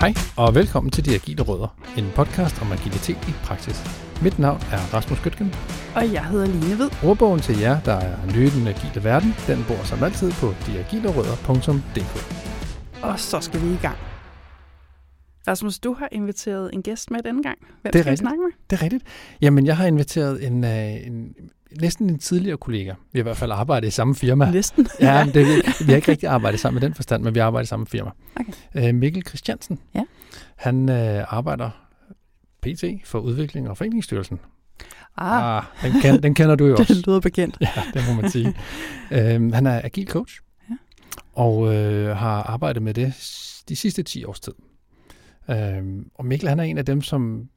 Hej og velkommen til De Agile Rødder, en podcast om agilitet i praksis. Mit navn er Rasmus Gøtgen. Og jeg hedder Line Hvid. Ordbogen til jer, der er nye i den agile verden, den bor som altid på deagilerødder.dk. Og så skal vi i gang. Rasmus, du har inviteret en gæst med denne gang. Hvem Det er skal vi rigtigt. snakke med? Det er rigtigt. Jamen, jeg har inviteret en, øh, en næsten en tidligere kollega. Vi har i hvert fald arbejdet i samme firma. Næsten. Ja, men det, vi har ikke rigtig arbejdet sammen med den forstand, men vi arbejder i samme firma. Okay. Øh, Mikkel Christiansen, Ja. han øh, arbejder PT for Udvikling og Foreningsstyrelsen. Ah, ah den, kan, den kender du jo også. det lyder bekendt. Ja, det må man sige. øhm, han er agil coach, Ja. og øh, har arbejdet med det de sidste 10 års tid. Øhm, og Mikkel, han er en af dem, som,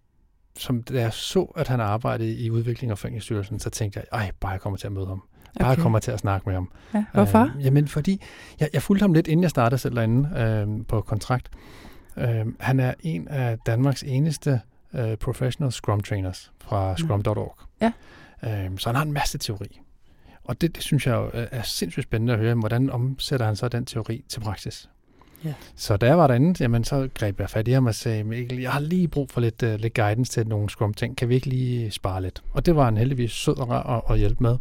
som da jeg så, at han arbejdede i Udvikling og Foreningsstyrelsen, så tænkte jeg, ej, bare jeg kommer til at møde ham. Bare jeg kommer til at snakke med ham. Ja, hvorfor? Øhm, jamen, fordi jeg, jeg fulgte ham lidt, inden jeg startede selv derinde øhm, på kontrakt. Øhm, han er en af Danmarks eneste øh, professional Scrum trainers fra scrum.org. Ja. Øhm, så han har en masse teori. Og det, det synes jeg er, er sindssygt spændende at høre, hvordan omsætter han så den teori til praksis. Ja. Så da jeg var derinde, jamen, så greb jeg fat i ham og sagde, Mikkel, jeg har lige brug for lidt, uh, lidt guidance til nogle Scrum-ting. Kan vi ikke lige spare lidt? Og det var han heldigvis sød og rar at, at hjælpe med.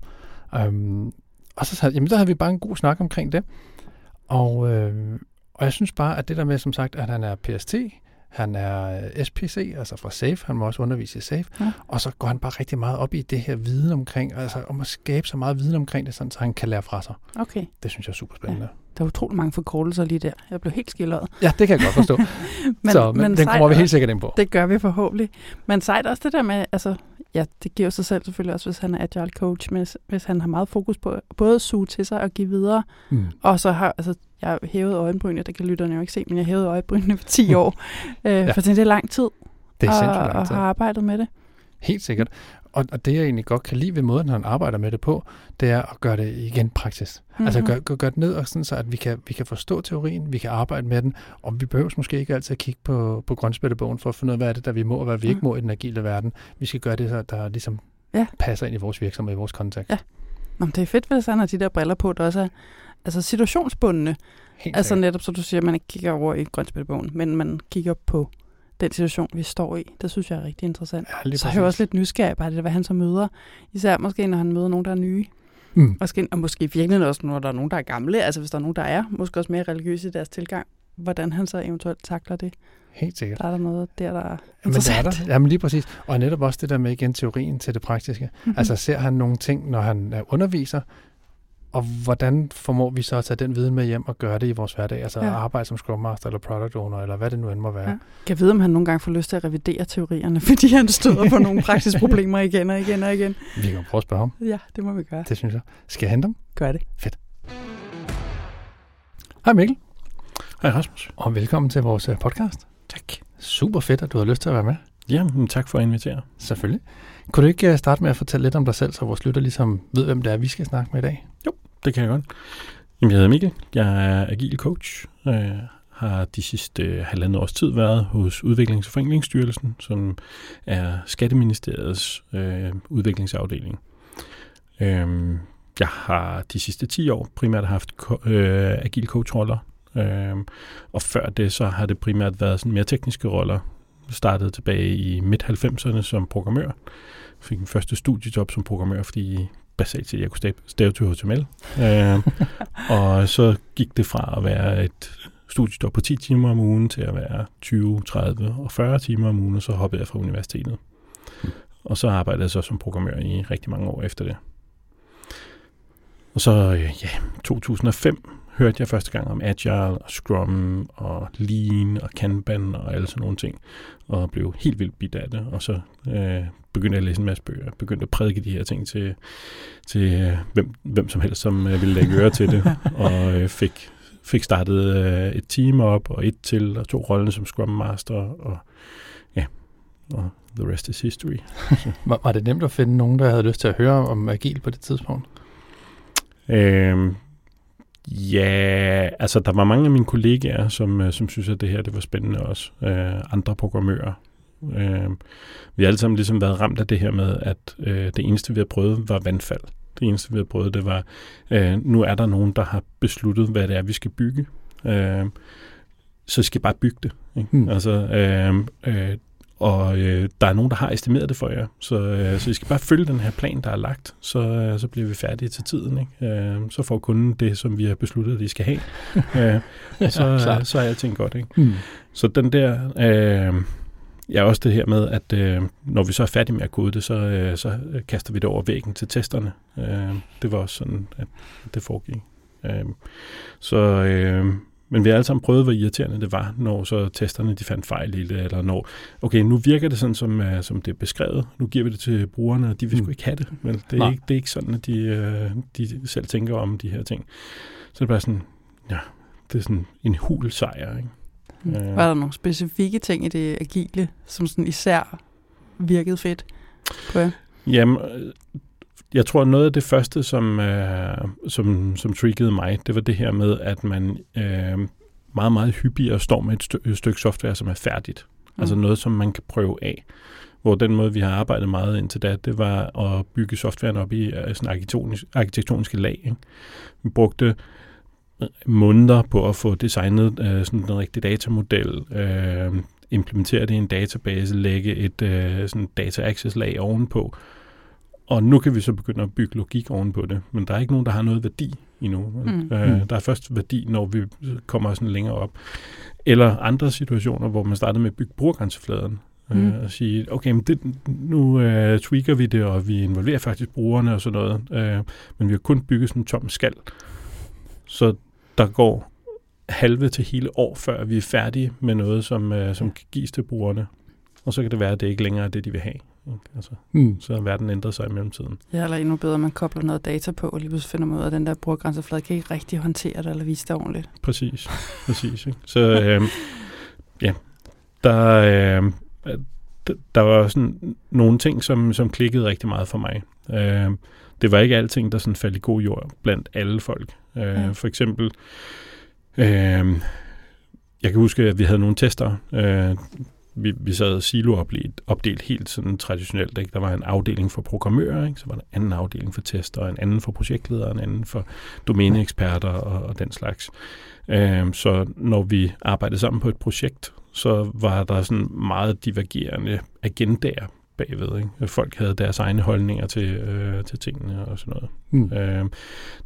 Um, og så, jamen, så havde vi bare en god snak omkring det. Og, øh, og jeg synes bare, at det der med, som sagt, at han er PST, han er øh, SPC, altså fra SAFE, han må også undervise i SAFE, Ja. og så går han bare rigtig meget op i det her viden omkring, altså om at skabe så meget viden omkring det, sådan, så han kan lære fra sig. Okay, Det synes jeg er super spændende. Ja, der er utrolig mange forkortelser lige der. Jeg blev helt skildret. ja det kan jeg godt forstå. men, så men, den kommer vi helt sikkert ind på. Det gør vi forhåbentlig. Men sejt også det der med, altså, ja, det giver sig selv selvfølgelig også, hvis han er agile coach, men hvis han har meget fokus på både at suge til sig og give videre, Mm. Og så har altså, jeg hævet øjenbrynene, det kan lytterne jo ikke se, men jeg hævede øjenbrynene for 10 år. øh, ja. For det er lang tid, Det er og, sindssygt og lang tid. har arbejdet med det. Helt sikkert. Og, og det, jeg egentlig godt kan lide ved måden, han arbejder med det på, det er at gøre det igen praksis. Mm-hmm. Altså Mhm. gøre gør, gør det ned, og sådan, så at vi kan, vi kan forstå teorien, vi kan arbejde med den, og vi behøver måske ikke altid at kigge på, på grønspættebogen for at finde ud af, hvad er det, der vi må, og hvad vi ikke Mm. må i den agile verden. Vi skal gøre det, så der ligesom Ja. passer ind i vores virksomhed, i vores kontekst. Ja. Nå, det er fedt, hvis han har de der briller på, der også er altså situationsbundne. Helt Altså netop, så du siger, at man ikke kigger over i grønspættebogen, men man kigger på den situation, vi står i. Det synes jeg er rigtig interessant. Ja, så er jeg jo også lidt nysgerrig på, det, hvad han så møder. Især måske, når han møder nogen, der er nye. Mm. Måske, og måske virkelig også, når der er nogen, der er gamle. Altså hvis der er nogen, der er måske også mere religiøse i deres tilgang. Hvordan han så eventuelt takler det. Helt sikkert. Der er der noget der, der er Men det er interessant. der. Jamen lige præcis. Og netop også det der med igen teorien til det praktiske. Mhm. Mm-hmm. Altså ser han nogle ting, når han er underviser, og hvordan formår vi så at tage den viden med hjem og gøre det i vores hverdag? Altså Ja. arbejde som Scrum Master eller Product Owner, eller hvad det nu end må være. Ja. Jeg vide, om han nogle gange får lyst til at revidere teorierne, fordi han støder på nogle praktiske problemer igen og igen og igen. Vi kan prøve at spørge ham. Ja, det må vi gøre. Det synes jeg. Skal jeg hente ham? Gør det. Hej Mikkel, Hej Rasmus. og velkommen til vores øh, podcast. Tak. Super fedt, at du har lyst til at være med. Ja, tak for at invitere. Selvfølgelig. Kunne du ikke øh, starte med at fortælle lidt om dig selv, så vores lytter ligesom ved, hvem det er, vi skal snakke med i dag? Jo, Det kan jeg godt. Jamen, jeg hedder Mikkel. Jeg er agil coach. Jeg har de sidste øh, halvandet års tid været hos Udviklings- og Forenklingsstyrelsen, som er Skatteministeriets øh, udviklingsafdeling. Øhm, jeg har de sidste 10 år primært haft ko- øh, agil coach-roller, øh, og før det så har det primært været sådan mere tekniske roller. Startede tilbage i midt-90'erne som programmør. Fik min første studiejob som programmør, fordi basalt set, jeg kunne stave, stave til HTML. øh, og så gik det fra at være et studiejob på 10 timer om ugen til at være 20, 30 og 40 timer om ugen, og så hoppede jeg fra universitetet. Mm. Og så arbejdede jeg så som programmør i rigtig mange år efter det. Og så, øh, ja, 2005 hørte jeg første gang om Agile og Scrum og Lean og Kanban og alle sådan nogle ting, og blev helt vildt bidt af det. Og så øh, begyndte jeg at læse en masse bøger, begyndte at prædike de her ting til, til øh, hvem, hvem som helst, som øh, ville lægge øre til det, og øh, fik, fik startet øh, et team op, og et til, og to rollen som Scrum Master, og ja, og the rest is history. Var, var det nemt at finde nogen, der havde lyst til at høre om agil på det tidspunkt? Øhm, ja, altså der var mange af mine kollegaer, som, øh, som synes, at det her det var spændende også. Øh, andre programmører. Øh, vi har alle sammen ligesom været ramt af det her med, at øh, det eneste, vi har prøvet, var vandfald. Det eneste, vi har prøvet, det var, øh, nu er der nogen, der har besluttet, hvad det er, vi skal bygge. Øh, så skal I bare bygge det. Ikke? Mm. Altså, øh, øh, og øh, der er nogen, der har estimeret det for jer, så, øh, så I skal bare følge den her plan, der er lagt, så, øh, så bliver vi færdige til tiden. Ikke? Øh, så får kunden det, som vi har besluttet, at de skal have. øh, og så, klart. øh, så er alting godt. Ikke? Mm. Så den der, øh, ja også det her med, at øh, når vi så er færdige med at kode det, så, øh, så kaster vi det over væggen til testerne. Øh, det var også sådan, at det foregik. Øh, så, øh, men vi har alle sammen prøvet, hvor irriterende det var, når så testerne de fandt fejl i det, eller når, okay, nu virker det sådan, som, uh, som det er beskrevet, nu giver vi det til brugerne, og de vil Mm. sgu ikke have det. Men det er, Nej. ikke, det er ikke sådan, at de, uh, de selv tænker om de her ting. Så det er bare sådan, ja, det er sådan en hul sejr, ikke? Mm. Øh. Var der nogle specifikke ting i det agile, som sådan især virkede fedt på jer? Jamen, jeg tror, noget af det første, som, øh, som, som triggede mig, det var det her med, at man øh, meget, meget hyppigere står med et, stø- et stykke software, som er færdigt. Mm. Altså noget, som man kan prøve af. Hvor den måde, vi har arbejdet meget indtil da, det var at bygge softwaren op i øh, sådan arkitektonisk, arkitektoniske lag. Ikke? Vi brugte øh, måneder på at få designet øh, sådan en rigtig datamodel, øh, implementere det i en database, lægge et øh, sådan data access lag ovenpå. Og nu kan vi så begynde at bygge logik ovenpå det, men der er ikke nogen, der har noget værdi endnu. Mm. Øh, der er først værdi, når vi kommer sådan længere op. Eller andre situationer, hvor man starter med at bygge brugergrænsefladen. Mm. Øh, og sige, okay, men det, nu øh, tweaker vi det, og vi involverer faktisk brugerne og sådan noget. Øh, men vi har kun bygget sådan en tom skal. Så der går halve til hele år, før vi er færdige med noget, som, øh, som kan gives til brugerne. Og så kan det være, at det ikke længere er det, de vil have. Ikke? Altså, Mm. så har verden ændret sig i mellemtiden. Ja, eller endnu bedre, man kobler noget data på, og lige pludselig finder man ud af, at den der brugergrænseflade kan ikke rigtig håndtere det, eller vise det ordentligt. Præcis, præcis. Ikke? Så øh, ja, der, øh, der var sådan nogle ting, som, som klikkede rigtig meget for mig. Øh, det var ikke alting, der sådan faldt i god jord blandt alle folk. Øh, Ja. For eksempel, øh, jeg kan huske, at vi havde nogle tester. Øh, vi, vi sad siloopdelt opdelt helt sådan traditionelt. Ikke? Der var en afdeling for programmører, ikke? så var der en anden afdeling for tester, en anden for projektledere, en anden for domæneeksperter og, og den slags. Øh, så når vi arbejdede sammen på et projekt, så var der sådan meget divergerende agendaer bagved. Ikke? Folk havde deres egne holdninger til, øh, til tingene og sådan noget. Mm. Øh,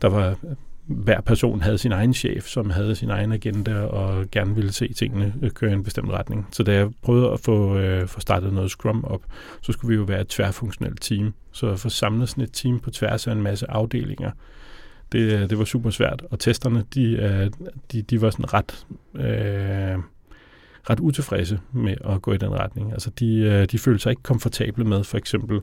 der var hver person havde sin egen chef, som havde sin egen agenda og gerne ville se tingene øh, køre i en bestemt retning. Så da jeg prøvede at få, øh, få startet noget Scrum op, så skulle vi jo være et tværfunktionelt team. Så at få samlet sådan et team på tværs af en masse afdelinger, det, øh, det var super svært. Og testerne, de, øh, de, de var sådan ret... Øh, ret utilfredse med at gå i den retning. Altså de, de følte sig ikke komfortable med for eksempel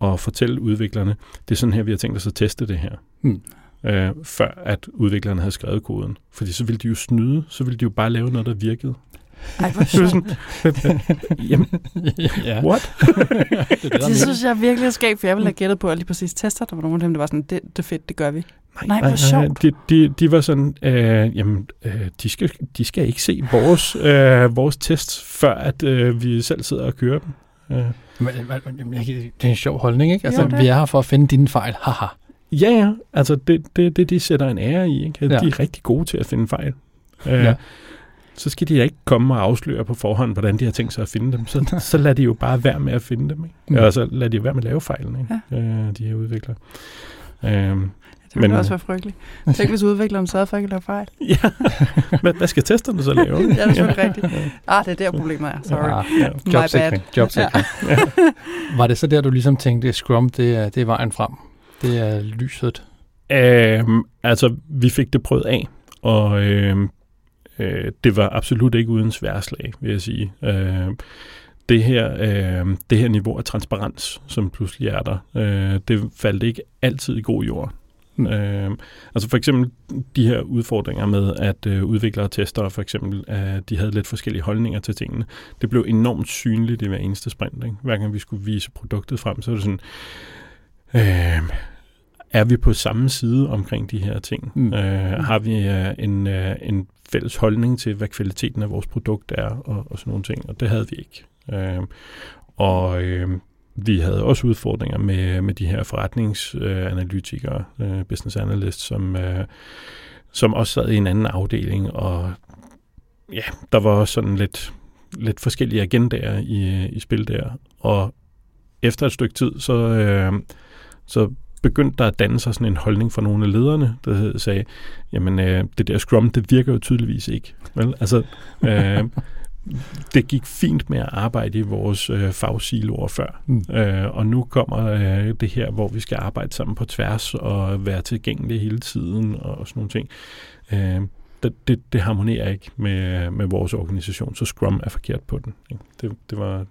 at fortælle udviklerne, det er sådan her, vi har tænkt os at teste det her. Mm. Øh, før at udviklerne havde skrevet koden. Fordi så ville de jo snyde, så ville de jo bare lave noget, der virkede. Ej, hvor sjovt. sådan, jamen, ja. what? det, er det, Det synes jeg virkelig er skægt, for jeg ville have gættet på, at lige præcis tester, der var nogle af dem, der var sådan, det, det er fedt, det gør vi. Nej, hvor sjovt. De, de, de var sådan, øh, jamen, øh, de, skal, de skal ikke se vores, øh, vores tests, før at øh, vi selv sidder og kører dem. Øh. Men, men, men, det er en sjov holdning, ikke? Altså, Jo, det. vi er her for at finde dine fejl. Haha. Ja, ja. Altså, det, det, det de sætter en ære i. Ikke? Ja. De er rigtig gode til at finde fejl. Øh, Ja. Så skal de ikke komme og afsløre på forhånd, hvordan de har tænkt sig at finde dem. Så, så lad de jo bare være med at finde dem. Ikke? Mm. Eller så lad de være med at lave fejlen, ikke? Ja. Øh, de her udviklere. Øh, Det ville Men, også være frygteligt. Tænk, hvis udvikleren sørgede for ikke at lave fejl. ja. hvad, hvad skal testerne så lave? Ja, det er selvfølgelig rigtigt. Ah, det er der problemet er. Sorry. Ja. My jobsikring. jobsikring. Ja. Var det så der, du ligesom tænkte, Scrum, det er, det er vejen frem? Det er lyset? Øhm, altså, vi fik det prøvet af, og øhm, øh, det var absolut ikke uden sværslag, vil jeg sige. Øh, det her, øh, det her niveau af transparens, som pludselig er der, øh, det faldt ikke altid i god jord. Mm. Øh, altså for eksempel de her udfordringer med, at øh, udviklere og testere for eksempel, at de havde lidt forskellige holdninger til tingene. Det blev enormt synligt i hver eneste sprint. Ikke? Hver gang vi skulle vise produktet frem, så var det sådan, øh, er vi på samme side omkring de her ting? Mm. Øh, har vi øh, en, øh, en fælles holdning til, hvad kvaliteten af vores produkt er, og, og sådan nogle ting, og det havde vi ikke. Øh, og øh, vi havde også udfordringer med, med de her forretningsanalytikere, øh, business analysts, som, øh, som også sad i en anden afdeling, og ja, der var også sådan lidt, lidt forskellige agendaer i, i spil der. Og efter et stykke tid, så, øh, så begyndte der at danne sig sådan en holdning fra nogle af lederne, der sagde, jamen øh, det der Scrum, det virker jo tydeligvis ikke. Vel? Altså, øh, det gik fint med at arbejde i vores øh, fagsiloer før. Mm. Øh, og nu kommer øh, det her, hvor vi skal arbejde sammen på tværs og være tilgængelige hele tiden og sådan nogle ting. Øh, det, det, det harmonerer ikke med, med vores organisation, så Scrum er forkert på den. Ikke? Det, det var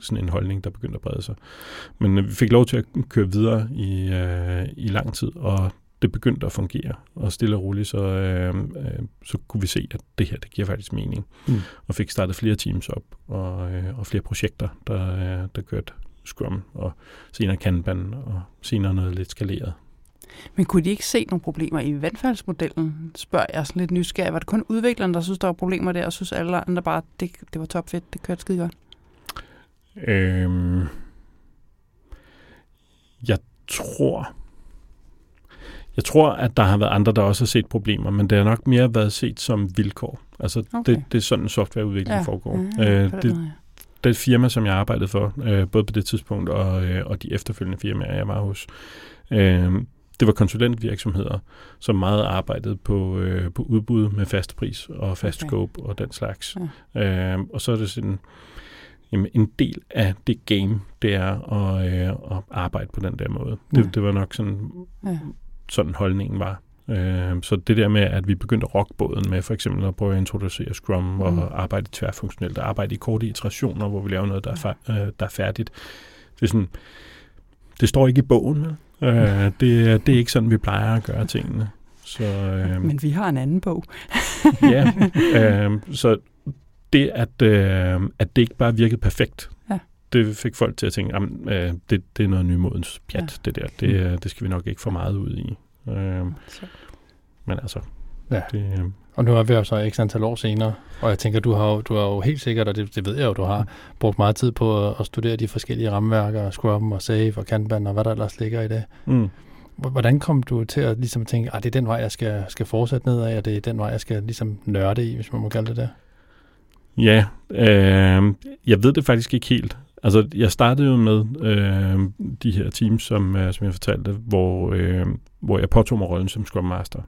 sådan en holdning, der begyndte at brede sig. Men øh, vi fik lov til at køre videre i, øh, i lang tid, og det begyndte at fungere. Og stille og roligt, så, øh, øh, så kunne vi se, at det her, det giver faktisk mening. Mm. Og fik startet flere teams op, og, øh, og flere projekter, der, øh, der kørte Scrum, og senere Kanban, og senere noget lidt skaleret. Men kunne de ikke se nogle problemer i vandfaldsmodellen, spørger jeg sådan lidt nysgerrig. Var det kun udvikleren, der synes, der var problemer der, og synes alle andre bare, det, det var topfedt, det kørte skide godt? Øhm, jeg tror, jeg tror, at der har været andre, der også har set problemer, men det har nok mere været set som vilkår. Altså, okay. det, det er sådan, softwareudvikling ja. foregår. Mm, øh, det, det, det firma, som jeg arbejdede for, øh, både på det tidspunkt og, øh, og de efterfølgende firmaer, jeg var hos, øh, det var konsulentvirksomheder, som meget arbejdede på, øh, på udbud med fast pris og fast okay. scope og den slags. Ja. Øh, og så er det sådan, jamen, en del af det game, det er at, øh, at arbejde på den der måde. Ja. Det, det var nok sådan, ja. sådan holdningen var. Øh, så det der med, at vi begyndte at rocke båden med for eksempel at prøve at introducere Scrum mm. og arbejde tværfunktionelt, og arbejde i korte iterationer, hvor vi laver noget, der er, fa- øh, der er færdigt. Det er sådan, det står ikke i bogen, Øh, det, det er ikke sådan, vi plejer at gøre tingene. Så, øh, Men vi har en anden bog. ja, øh, så det, at, øh, at det ikke bare virkede perfekt, ja. det fik folk til at tænke, at øh, det, det er noget nymodens pjat, ja. det der. Det, mm. det skal vi nok ikke få meget ud i. Øh, men altså, ja. det, øh, og nu er vi jo så ikke antal år senere, og jeg tænker, du har, du har jo helt sikkert, og det, det ved jeg jo, du har brugt meget tid på at, at studere de forskellige rammeværker, Scrum og Safe og Kanban og hvad der ellers ligger i det. Mm. Hvordan kom du til at ligesom tænke, at det er den vej, jeg skal, skal fortsætte ned af, og det er den vej, jeg skal ligesom nørde i, hvis man må kalde det det? Ja, øh, jeg ved det faktisk ikke helt. Altså, jeg startede jo med øh, de her teams, som, øh, som jeg fortalte, hvor, øh, hvor jeg påtog mig rollen som Scrum Master.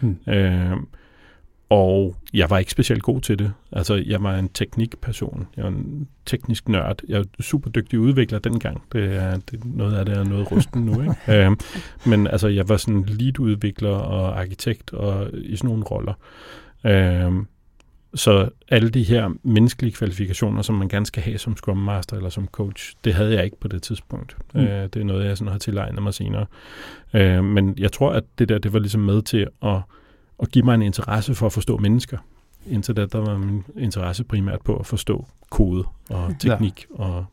Hmm. Øh, og jeg var ikke specielt god til det. Altså, jeg var en teknikperson. Jeg var en teknisk nørd. Jeg er super dygtig udvikler dengang. Det er, det, noget af det er noget rusten nu, ikke? uh, men altså, jeg var sådan lead-udvikler og arkitekt og i sådan nogle roller. Uh, så alle de her menneskelige kvalifikationer, som man gerne skal have som Scrum Master eller som coach, det havde jeg ikke på det tidspunkt. Mm. Uh, det er noget, jeg sådan har tilegnet mig senere. Uh, men jeg tror, at det der, det var ligesom med til at og give mig en interesse for at forstå mennesker. Indtil da, der var min interesse primært på at forstå kode og teknik ja. og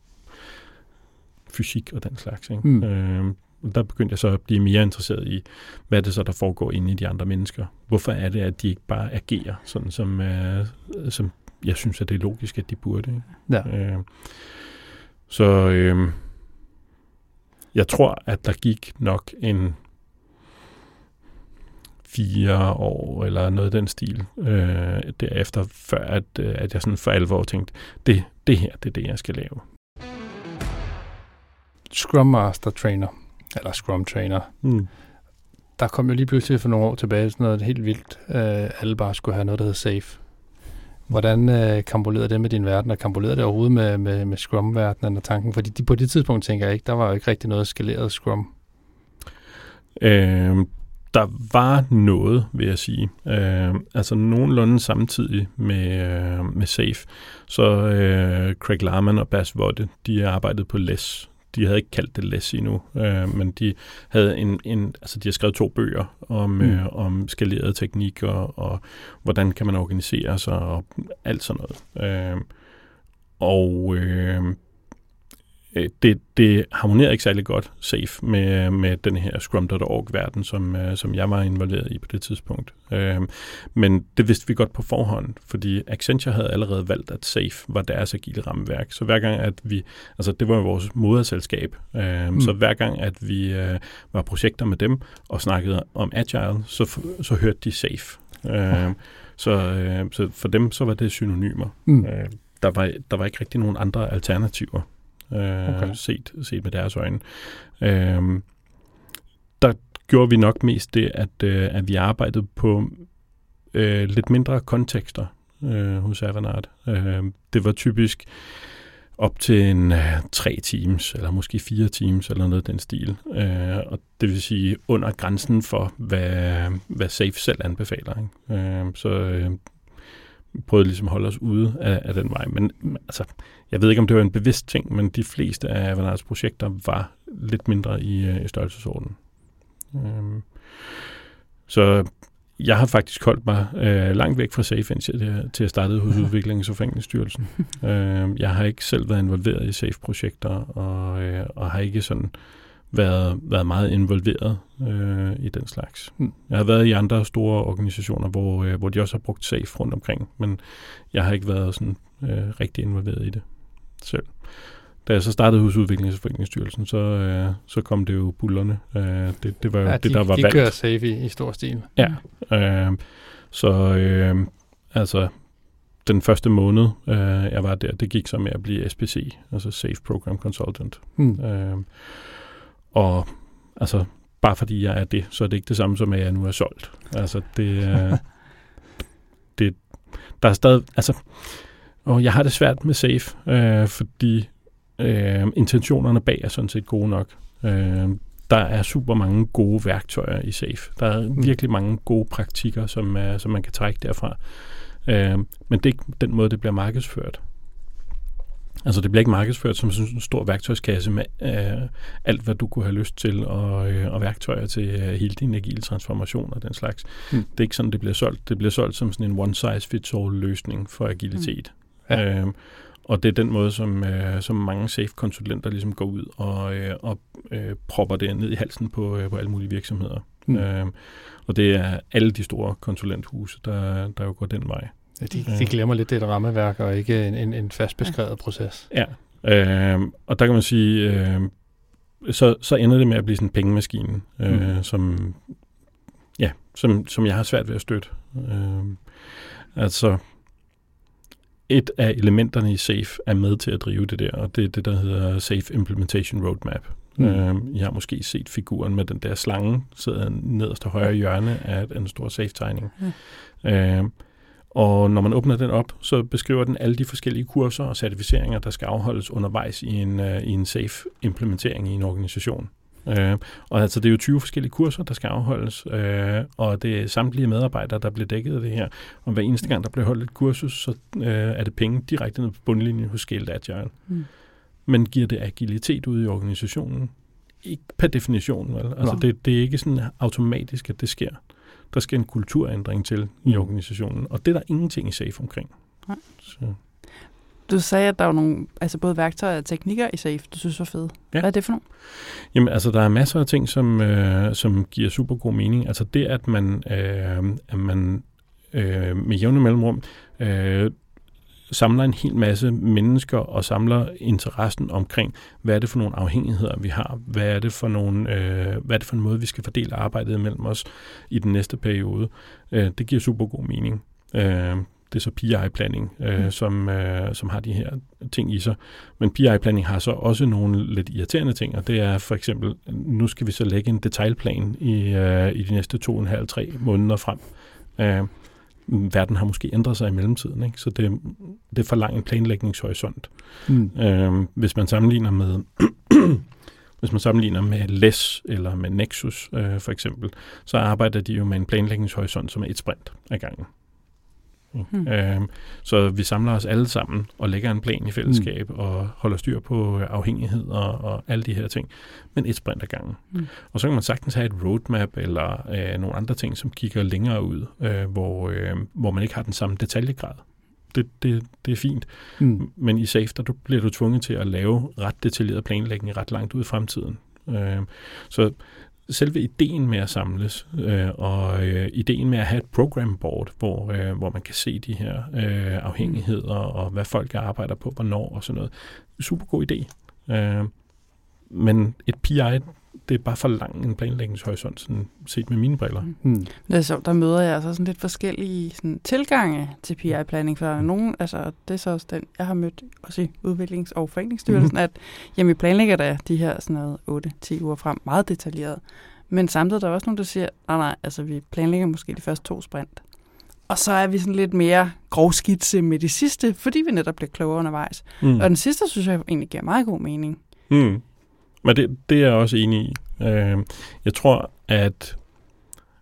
fysik og den slags. Ikke? Mm. Øh, der begyndte jeg så at blive mere interesseret i, hvad det så, der foregår inde i de andre mennesker. Hvorfor er det, at de ikke bare agerer, sådan som, øh, som jeg synes, at det er logisk, at de burde. Ikke? Ja. Øh, så øh, jeg tror, at der gik nok en fire år, eller noget af den stil, øh, derefter, før at, øh, at jeg sådan for alvor tænkte, det, det her, det er det, jeg skal lave. Scrum Master Trainer, eller Scrum Trainer, mm. der kom jo lige pludselig for nogle år tilbage sådan noget helt vildt. Øh, alle bare skulle have noget, der hedder Safe. Hvordan øh, kampolerede det med din verden, og kampolerede det overhovedet med, med, med Scrum-verdenen og tanken? Fordi de, på det tidspunkt tænker jeg ikke, der var jo ikke rigtig noget skaleret Scrum. Øh, der var noget, vil jeg sige. Øh, altså nogenlunde samtidig med, øh, med SAFE. Så øh, Craig Larman og Bas Vodde, de arbejdede på LESS. De havde ikke kaldt det LESS endnu, øh, men de havde en, en, altså de har skrevet to bøger om, mm. øh, om skaleret teknik og, og hvordan kan man organisere sig og alt sådan noget. Øh, og øh, Øh, det, det harmonerer ikke særlig godt safe med, med den her Scrum.org-verden, som, øh, som jeg var involveret i på det tidspunkt. Øh, men det vidste vi godt på forhånd, fordi Accenture havde allerede valgt, at safe var deres agile rammeværk. Så hver gang, at vi, altså det var vores moderselskab, mm. så hver gang, at vi var projekter med dem og snakkede om agile, så, så hørte de safe. Så, øh, så for dem så var det synonymer. Mm. Øh, der, var, der var ikke rigtig nogen andre alternativer øh, Okay. set, set med deres øjne. Øh, der gjorde vi nok mest det, at, øh, at vi arbejdede på øh, lidt mindre kontekster øh, hos Avanart. Øh, det var typisk op til en øh, tre teams, eller måske fire teams, eller noget af den stil. Øh, og det vil sige under grænsen for, hvad, hvad Safe selv anbefaler. Ikke? Øh, så øh, prøvede ligesom at holde os ude af, af den vej. Men altså, jeg ved ikke, om det var en bevidst ting, men de fleste af Avanarts projekter var lidt mindre i, øh, i størrelsesorden. Øh, så jeg har faktisk holdt mig øh, langt væk fra SAFE, indtil jeg, til jeg startede hos Udviklings- og Forenklingsstyrelsen. øh, jeg har ikke selv været involveret i SAFE-projekter, og, øh, og har ikke sådan været, været meget involveret øh, i den slags. Mm. Jeg har været i andre store organisationer, hvor, øh, hvor de også har brugt SAFE rundt omkring, men jeg har ikke været sådan øh, rigtig involveret i det selv. Da jeg så startede hos Udviklings- og Forenklingsstyrelsen, så, øh, så kom det jo bullerne. Øh, det, det var jo Ja, det, de, der var de valgt. kører safe i, i stor stil. Ja. Øh, så øh, altså, den første måned, øh, jeg var der, det gik så med at blive SPC, altså Safe Program Consultant. Hmm. Øh, og altså, bare fordi jeg er det, så er det ikke det samme som, at jeg nu er solgt. Altså, det, øh, det der er stadig, altså, og jeg har det svært med Safe, øh, fordi øh, intentionerne bag er sådan set gode nok. Øh, der er super mange gode værktøjer i SAFE. Der er Mm. virkelig mange gode praktikker, som, uh, som man kan trække derfra. Uh, men det er ikke den måde, det bliver markedsført. Altså det bliver ikke markedsført som sådan en stor værktøjskasse med uh, alt, hvad du kunne have lyst til, og, uh, og værktøjer til uh, hele din agile transformation og den slags. Mm. Det er ikke sådan, det bliver solgt. Det bliver solgt som sådan en one-size-fits-all-løsning for agilitet. Mm. Ja. Uh, og det er den måde, som, øh, som mange SAFE-konsulenter ligesom går ud og, øh, og øh, propper det ned i halsen på, øh, på alle mulige virksomheder. Mm. Øh, og det er alle de store konsulenthuse, der, der jo går den vej. Ja, de, de glemmer lidt, det er et rammeværk, og ikke en, en, en fast beskrevet proces. Ja, øh, og der kan man sige, øh, så, så ender det med at blive sådan en pengemaskine, øh, Mm. som, ja, som, som jeg har svært ved at støtte. Øh, altså, et af elementerne i SAFE er med til at drive det der, og det er det, der hedder SAFE Implementation Roadmap. Mm. Mm. Øh, I har måske set figuren med den der slange, sidder nederst til højre hjørne af en stor SAFE-tegning. Ja. Øh, og når man åbner den op, så beskriver den alle de forskellige kurser og certificeringer, der skal afholdes undervejs i en, uh, i en safe implementering i en organisation. Uh, og altså, det er jo 20 forskellige kurser, der skal afholdes, uh, og det er samtlige medarbejdere, der bliver dækket af det her. Og hver eneste gang, der bliver holdt et kursus, så uh, er det penge direkte ned på bundlinjen hos Scaled Agile. Mm. Men giver det agilitet ud i organisationen? Ikke per definition, vel? Altså, det, det er ikke sådan automatisk, at det sker. Der skal en kulturændring til i organisationen, og det er der ingenting i SAFE omkring. Nej. Så, Du sagde, at der var nogle, altså både værktøjer og teknikker i SAFE, du synes var fede. Ja. Hvad er det for nogle? jamen, altså, der er masser af ting, som, øh, som giver super god mening. Altså det, at man, øh, at man øh, med jævne mellemrum øh, samler en hel masse mennesker og samler interessen omkring, hvad er det for nogle afhængigheder, vi har? Hvad er det for, nogle, øh, hvad er det for en måde, vi skal fordele arbejdet mellem os i den næste periode? Øh, det giver super god mening. Øh, det er så PI-planning, øh, Mm. som, øh, som har de her ting i sig. Men PI-planning har så også nogle lidt irriterende ting, og det er for eksempel, nu skal vi så lægge en detaljplan i, øh, i de næste to og en halv, tre måneder frem. Øh, verden har måske ændret sig i mellemtiden, ikke? så det, det forlanger en planlægningshorisont. Mm. Øh, hvis man sammenligner med hvis man sammenligner med LES eller med Nexus øh, for eksempel, så arbejder de jo med en planlægningshorisont, som er et sprint ad gangen. Hmm. Øh, så vi samler os alle sammen og lægger en plan i fællesskab hmm. og holder styr på afhængighed og, og alle de her ting, men et sprint ad gangen. Hmm. Og så kan man sagtens have et roadmap eller øh, nogle andre ting, som kigger længere ud, øh, hvor, øh, hvor man ikke har den samme detaljegrad. Det, det, det er fint. Mm. Men i SAFE, der du, bliver du tvunget til at lave ret detaljeret planlægning ret langt ud i fremtiden. Øh, så selve ideen med at samles, øh, og øh, ideen med at have et program board, hvor, øh, hvor man kan se de her øh, afhængigheder, og hvad folk arbejder på, hvornår og sådan noget. Super god idé. Øh, men et PI det er bare for lang en planlægningshorisont, sådan set med mine briller. Mm. Mm. Det er så, der møder jeg altså sådan lidt forskellige sådan, tilgange til PI-planning, for nogen, altså det er så også den, jeg har mødt også i Udviklings- og Foreningsstyrelsen, mm. at jamen, vi planlægger da de her sådan noget 8-10 uger frem, meget detaljeret. Men samtidig er der også nogen, der siger, nej nej, altså vi planlægger måske de første to sprint. Og så er vi sådan lidt mere grovskitse med de sidste, fordi vi netop bliver klogere undervejs. Mm. Og den sidste, synes jeg egentlig giver meget god mening. Mm. Men det, det er jeg også enig i. Øh, jeg tror, at...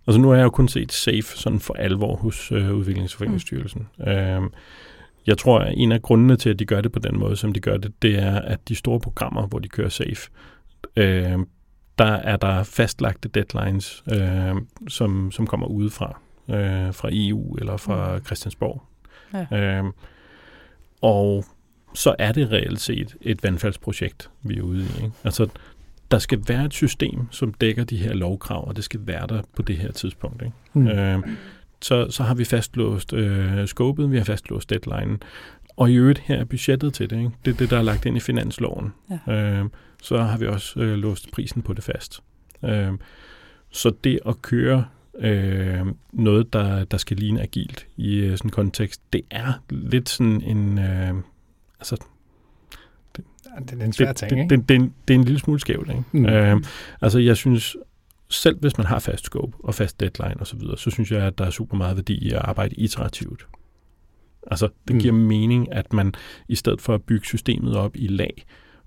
Altså nu har jeg jo kun set SAFE sådan for alvor hos øh, Udviklings- og Foreningsstyrelsen. Mm. Øh, jeg tror, at en af grundene til, at de gør det på den måde, som de gør det, det er, at de store programmer, hvor de kører SAFE, øh, der er der fastlagte deadlines, øh, som, som kommer udefra, øh, fra EU eller fra Mm. Christiansborg. Ja. Øh, og så er det reelt set et vandfaldsprojekt, vi er ude i. Ikke? Altså, der skal være et system, som dækker de her lovkrav, og det skal være der på det her tidspunkt. Ikke? Mm. Øh, så, så har vi fastlåst øh, scopet, vi har fastlåst deadline, og i øvrigt her er budgettet til det. Ikke? Det er det, der er lagt ind i finansloven. Ja. Øh, så har vi også øh, låst prisen på det fast. Øh, så det at køre øh, noget, der, der skal ligne agilt i øh, sådan en kontekst, det er lidt sådan en... Øh, altså, Ja, det er en svær det, ting, det, ikke? det, det, er en, det er en lille smule skævt. Ikke? Mm. Øh, altså, jeg synes, selv hvis man har fast scope og fast deadline osv., så, videre, så synes jeg, at der er super meget værdi i at arbejde iterativt. Altså, det Mm. giver mening, at man i stedet for at bygge systemet op i lag,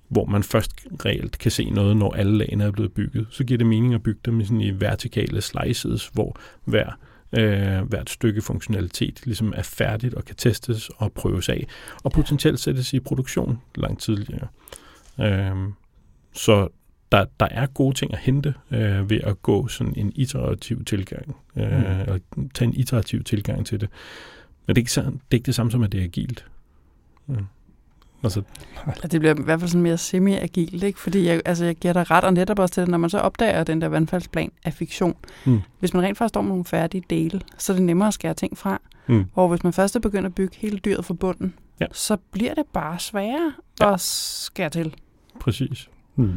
hvor man først reelt kan se noget, når alle lagene er blevet bygget, så giver det mening at bygge dem i, sådan i vertikale slices, hvor hver, øh, hvert stykke funktionalitet ligesom er færdigt og kan testes og prøves af, og potentielt sættes i produktion langt tidligere. Øh, så der, der er gode ting at hente øh, ved at gå sådan en iterativ tilgang, øh, Mm. eller tage en iterativ tilgang til det. Men det er ikke, så, det er ikke det samme som, at det er agilt. Ja. Altså, Ja, det bliver i hvert fald sådan mere semi-agilt, ikke? Fordi jeg, altså, jeg giver dig ret, og netop også til, at når man så opdager, at den der vandfaldsplan er fiktion, Mm. hvis man rent faktisk står med nogle færdige dele, så er det nemmere at skære ting fra. Mm. Hvor hvis man først er begyndt at bygge hele dyret fra bunden, Ja. så bliver det bare sværere Ja. ja. at skære til. præcis. Mm.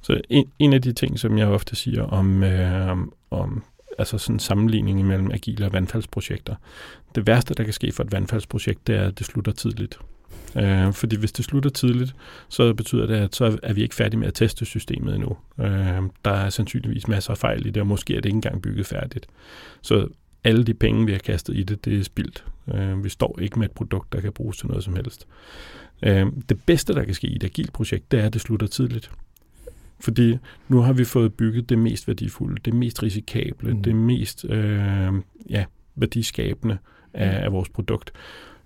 Så en, en af de ting, som jeg ofte siger om, øh, om altså sådan sammenligning mellem agile og vandfaldsprojekter, det værste, der kan ske for et vandfaldsprojekt, det er, at det slutter tidligt. Øh, fordi hvis det slutter tidligt, så betyder det, at så er vi ikke færdige med at teste systemet endnu. Øh, der er sandsynligvis masser af fejl i det, og måske er det ikke engang bygget færdigt. Så alle de penge, vi har kastet i det, det er spildt. Øh, vi står ikke med et produkt, der kan bruges til noget som helst. Øh, det bedste, der kan ske i et agilt projekt, det er, at det slutter tidligt. Fordi nu har vi fået bygget det mest værdifulde, det mest risikable, Mm. det mest øh, ja, værdiskabende af, af vores produkt.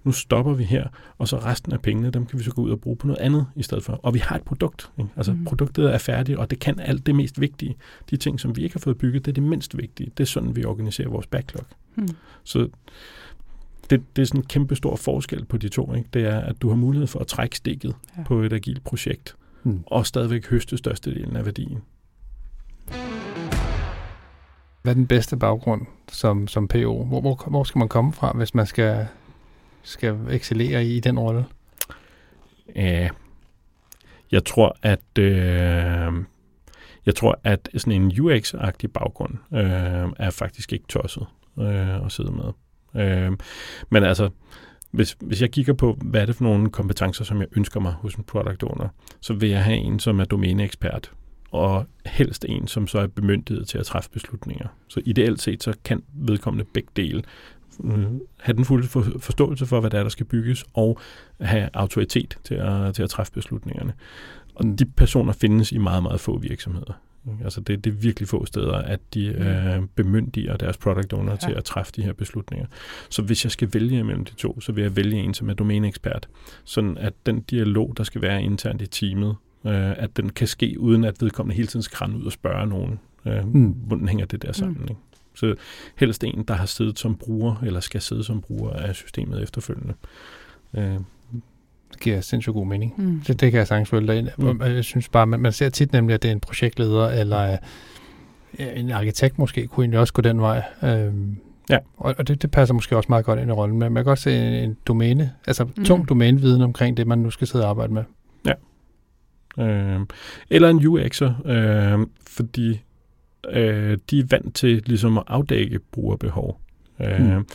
Nu stopper vi her, og så resten af pengene, dem kan vi så gå ud og bruge på noget andet i stedet for. Og vi har et produkt. Ikke? Altså Mm. mm. produktet er færdigt, og det kan alt det mest vigtige. De ting, som vi ikke har fået bygget, det er det mindst vigtige. Det er sådan, vi organiserer vores backlog. Hmm. Så det, det er sådan en kæmpe stor forskel på de to. Ikke? Det er, at du har mulighed for at trække stikket ja. på et agilt projekt, Mm. og stadigvæk høste størstedelen af værdien. Hvad er den bedste baggrund som, som PO? Hvor, hvor, hvor skal man komme fra, hvis man skal, skal excellere i, i den rolle? Ja, jeg tror, at øh, jeg tror, at sådan en UX-agtig baggrund øh, er faktisk ikke tosset øh, at sidde med. Øh, men altså, hvis, hvis jeg kigger på, hvad er det for nogle kompetencer, som jeg ønsker mig hos en product owner, så vil jeg have en, som er domæneekspert, og helst en, som så er bemyndiget til at træffe beslutninger. Så ideelt set, så kan vedkommende begge dele have den fulde for, forståelse for, hvad der er, der skal bygges, og have autoritet til at, til at træffe beslutningerne. Og Mm. de personer findes i meget, meget få virksomheder. Altså det, det er virkelig få steder, at de øh, bemyndiger deres product owner ja. til at træffe de her beslutninger. Så hvis jeg skal vælge mellem de to, så vil jeg vælge en, som er domæneekspert. Sådan at den dialog, der skal være internt i teamet, øh, at den kan ske, uden at vedkommende hele tiden skal rende ud og spørge nogen, øh, Mm. hvordan hænger det der sammen. Mm. Ikke? Så helst en, der har siddet som bruger, eller skal sidde som bruger af systemet efterfølgende. Øh, Det giver sindssygt god mening. Mm. Det, det kan jeg sagtens følge dig ind. Mm. Mm. Jeg synes bare, man, man ser tit nemlig, at det er en projektleder, eller øh, en arkitekt måske, kunne egentlig også gå den vej. Øhm, Ja. Og, og det, det passer måske også meget godt ind i rollen, men man kan godt se en, en domæne, altså Mm. tung domæneviden omkring det, man nu skal sidde og arbejde med. Øh, eller en UX'er, øh, fordi øh, de er vant til ligesom at afdække brugerbehov. Øh, mm.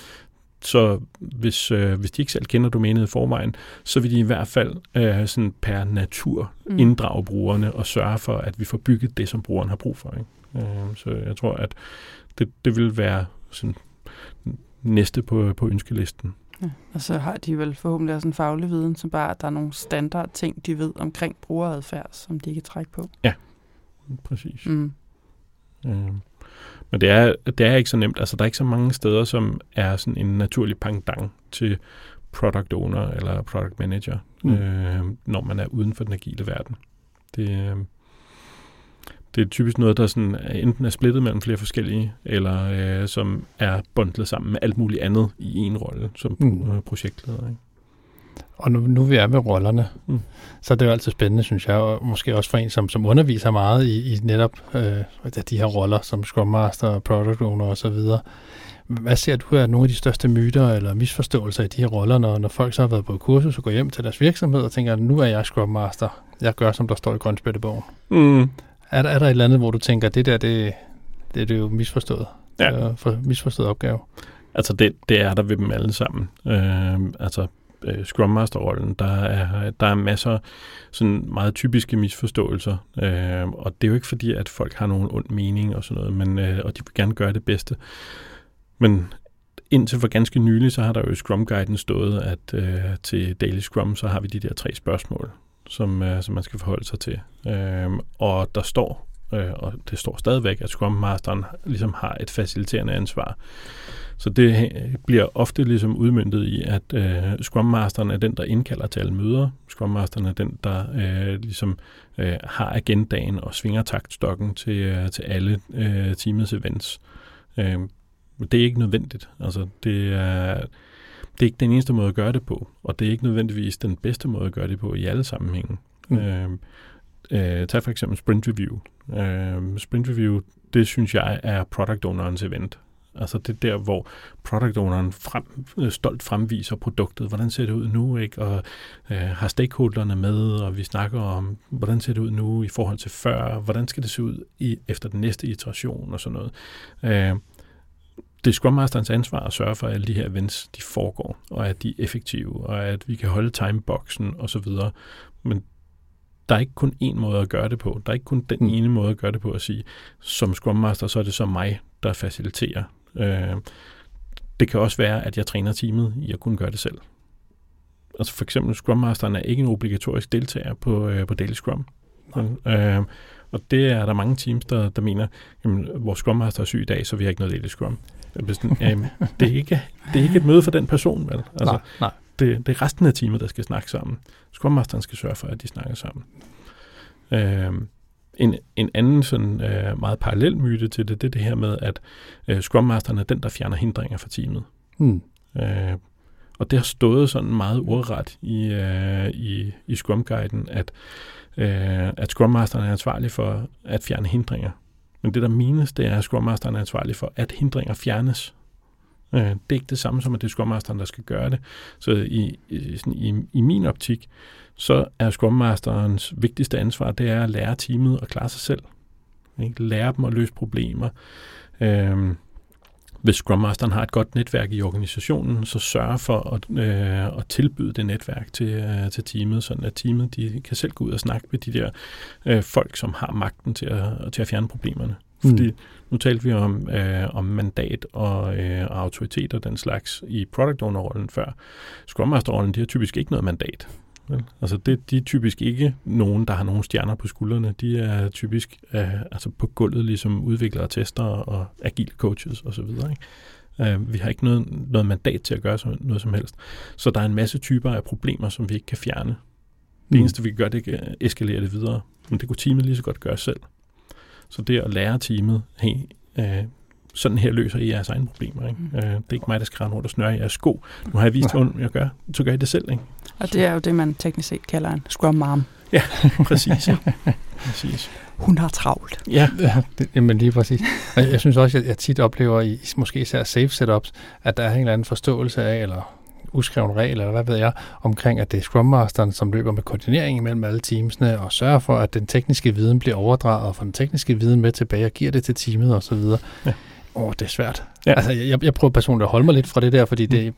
Så hvis, øh, hvis de ikke selv kender domænet i forvejen, så vil de i hvert fald øh, sådan per natur mm. inddrage brugerne og sørge for, at vi får bygget det, som brugeren har brug for. Ikke? Øh, så jeg tror, at det, det vil være sådan næste på, på ønskelisten. Ja, og så har de vel forhåbentlig også en faglig viden, som bare, at der er nogle standard ting, de ved omkring brugeradfærd, som de kan trække på. Ja, præcis. Mm. Øh. Men det er, det er ikke så nemt. Altså, der er ikke så mange steder, som er sådan en naturlig pangdang til product owner eller product manager, mm. øh, når man er uden for den agile verden. Det, øh, det er typisk noget, der sådan enten er splittet mellem flere forskellige, eller øh, som er bundlet sammen med alt muligt andet i en rolle som mm. Øh, projektleder. Ikke? Og nu, nu vi er med rollerne, mm. så er det jo altid spændende, synes jeg, og måske også for en, som, som underviser meget i, i netop øh, de her roller, som Scrum Master, Product Owner osv. Hvad ser du er nogle af de største myter eller misforståelser i de her roller, når, når folk så har været på kursus og går hjem til deres virksomhed og tænker, nu er jeg Scrum Master, jeg gør, som der står i grønspættebogen. Mm. Er, der, er der et eller andet, hvor du tænker, det der, det, det, det er jo misforstået? Ja. For misforstået opgave. Altså, det, det er der ved dem alle sammen. Øh, altså, øh, Scrum Master-rollen, der er, der er masser sådan meget typiske misforståelser, øh, og det er jo ikke fordi, at folk har nogen ond mening og sådan noget, men, øh, og de vil gerne gøre det bedste. Men indtil for ganske nylig, så har der jo i Scrum-guiden stået, at øh, til Daily Scrum, så har vi de der tre spørgsmål, som, øh, som man skal forholde sig til. Øh, og der står, øh, og det står stadigvæk, at Scrum Masteren ligesom har et faciliterende ansvar. Så det bliver ofte ligesom udmyndtet i, at øh, Scrum Masteren er den, der indkalder til alle møder. Scrum Masteren er den, der øh, ligesom øh, har agendaen og svinger taktstokken til, øh, til alle øh, teamets events. Øh, det er ikke nødvendigt. Altså, det er, det er ikke den eneste måde at gøre det på, og det er ikke nødvendigvis den bedste måde at gøre det på i alle sammenhænge. Mm. Øh, øh, tag for eksempel Sprint Review. Øh, sprint Review, det synes jeg er product ownerens event. Altså det der, hvor product owneren frem, øh, stolt fremviser produktet. Hvordan ser det ud nu? Ikke? Og øh, har stakeholderne med, og vi snakker om, hvordan ser det ud nu i forhold til før? Hvordan skal det se ud i, efter den næste iteration og sådan noget? Øh, det er Scrum Masterens ansvar at sørge for, at alle de her events de foregår, og at de er effektive, og at vi kan holde timeboxen og så videre. Men der er ikke kun én måde at gøre det på. Der er ikke kun den mm. ene måde at gøre det på at sige, som Scrum Master, så er det så mig, der faciliterer Øh, det kan også være, at jeg træner teamet i at kunne gøre det selv. Altså for eksempel Scrum Masteren er ikke en obligatorisk deltager på, øh, på Daily Scrum. Øh, og det er der mange teams, der, der mener, jamen, vores Scrum Master er syg i dag, så vi har ikke noget Daily Scrum. Jamen, det, er ikke, det er ikke et møde for den person, vel? Altså, nej, nej. Det, det er resten af teamet, der skal snakke sammen. Scrum Masteren skal sørge for, at de snakker sammen. Øh, en, en anden sådan øh, meget parallel myte til det, det er det her med, at øh, Scrum Masteren er den, der fjerner hindringer fra teamet. Mm. Øh, og det har stået sådan meget ordret i, øh, i, i Scrum-guiden, at, øh, at Scrum Masteren er ansvarlig for at fjerne hindringer. Men det, der menes, det er, at Scrum Masteren er ansvarlig for, at hindringer fjernes. Øh, det er ikke det samme som, at det er Scrum Masteren, der skal gøre det. Så i, i, sådan, i, i min optik, så er Scrum Masterens vigtigste ansvar, det er at lære teamet at klare sig selv. Ikke? Lære dem at løse problemer. Øhm, hvis Scrum Masteren har et godt netværk i organisationen, så sørge for at, øh, at tilbyde det netværk til, øh, til teamet, sådan at teamet de kan selv gå ud og snakke med de der øh, folk, som har magten til at, til at fjerne problemerne. Mm. Fordi nu talte vi om, øh, om mandat og, øh, og autoritet og den slags i product owner-rollen før. Scrum Master-rollen, de har typisk ikke noget mandat. Vel? Altså det, de er typisk ikke nogen, der har nogle stjerner på skuldrene. De er typisk øh, altså på gulvet, ligesom udviklere, tester og agile coaches osv. Øh, vi har ikke noget, noget mandat til at gøre noget som helst. Så der er en masse typer af problemer, som vi ikke kan fjerne. Det mm. eneste, vi kan gøre, det er eskalere det videre. Men det kunne teamet lige så godt gøre selv. Så det at lære teamet, hey, øh, sådan her løser I jeres egne problemer. Ikke? Mm. Øh, det er ikke mig, der skal rende rundt og snøre jeres sko. Nu har jeg vist, hvordan jeg gør. Så gør I det selv. Ikke? Og det er jo det, man teknisk set kalder en scrum mom. Ja, præcis. Ja. præcis. Hun har travlt. Ja, ja det, jamen lige præcis. Og jeg synes også, at jeg tit oplever, i måske især safe setups, at der er en eller anden forståelse af, eller uskreven regel, eller hvad ved jeg, omkring, at det er Scrum Masteren, som løber med koordinering mellem alle teamsene, og sørger for, at den tekniske viden bliver overdraget, og får den tekniske viden med tilbage, og giver det til teamet osv. Ja. Åh, oh, det er svært. Ja. Altså, jeg, jeg prøver personligt at holde mig lidt fra det der, fordi det,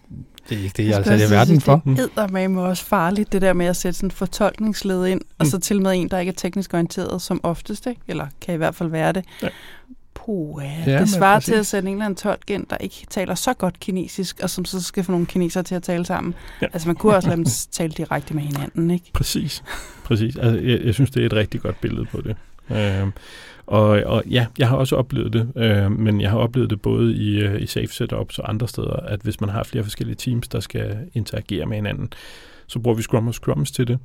det er ikke det, jeg, jeg er i verden for. Det er med også farligt, det der med at sætte sådan en fortolkningsled ind, mm. og så til med en, der ikke er teknisk orienteret, som oftest, ikke? eller kan i hvert fald være det. Ja. Puh, ja, ja, det svarer til at sætte en eller anden tolk ind, der ikke taler så godt kinesisk, og som så skal få nogle kinesere til at tale sammen. Ja. Altså man kunne også lade dem tale direkte med hinanden, ikke? Præcis. Præcis. Altså, jeg, jeg synes, det er et rigtig godt billede på det. Øh, og, og ja, jeg har også oplevet det, øh, men jeg har oplevet det både i, øh, i safe setups og andre steder, at hvis man har flere forskellige teams, der skal interagere med hinanden, så bruger vi Scrum og Scrums til det.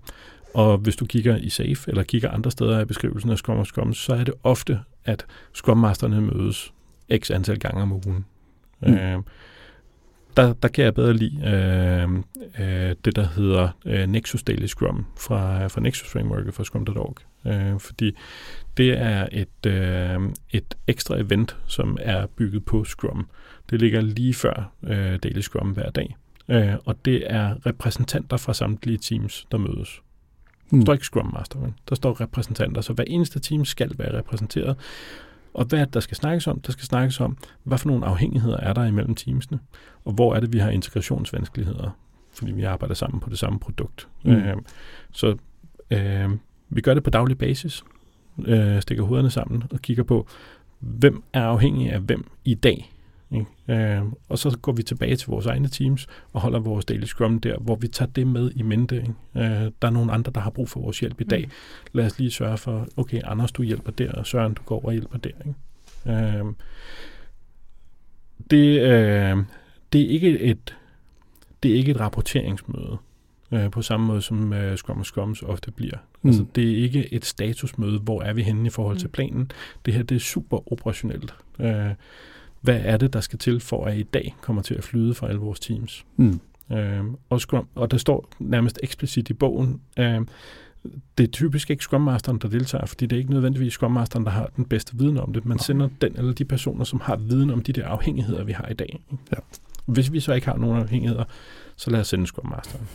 Og hvis du kigger i Safe, eller kigger andre steder i beskrivelsen af Scrum og Scrums, så er det ofte, at Scrum Masterne mødes x antal gange om ugen. Mm. Øh, der, der kan jeg bedre lide øh, øh, det, der hedder øh, Nexus Daily Scrum fra, fra Nexus Framework fra Scrum.org. Øh, fordi det er et, øh, et ekstra event, som er bygget på Scrum. Det ligger lige før øh, Daily Scrum hver dag. Øh, og det er repræsentanter fra samtlige teams, der mødes. Der mm. står ikke Scrum Master, men der står repræsentanter, så hver eneste team skal være repræsenteret. Og hvad er der skal snakkes om? Der skal snakkes om, hvad for nogle afhængigheder er der imellem teamsene, og hvor er det, vi har integrationsvanskeligheder, fordi vi arbejder sammen på det samme produkt. Mm. Øh, så øh, vi gør det på daglig basis, øh, stikker hovederne sammen og kigger på, hvem er afhængig af hvem i dag. Ikke? Øh, og så går vi tilbage til vores egne teams og holder vores daily scrum der, hvor vi tager det med i mente. Ikke? Øh, der er nogle andre, der har brug for vores hjælp i dag. Mm. Lad os lige sørge for, okay, Anders, du hjælper der, og Søren, du går og hjælper der. Ikke? Øh, det, øh, det er ikke et det er ikke et rapporteringsmøde øh, på samme måde som øh, Scrum og Scrums ofte bliver. Mm. Altså, det er ikke et statusmøde, hvor er vi henne i forhold til mm. planen. Det her det er super operationelt. Øh, hvad er det, der skal til for, at i dag kommer til at flyde for alle vores teams? Mm. Øh, og, Scrum, og der står nærmest eksplicit i bogen, øh, det er typisk ikke Scrum Masteren, der deltager, fordi det er ikke nødvendigvis Scrum Masteren, der har den bedste viden om det. Man sender den eller de personer, som har viden om de der afhængigheder, vi har i dag. Ja. Hvis vi så ikke har nogen afhængigheder, så lad os sende Scrum Masteren.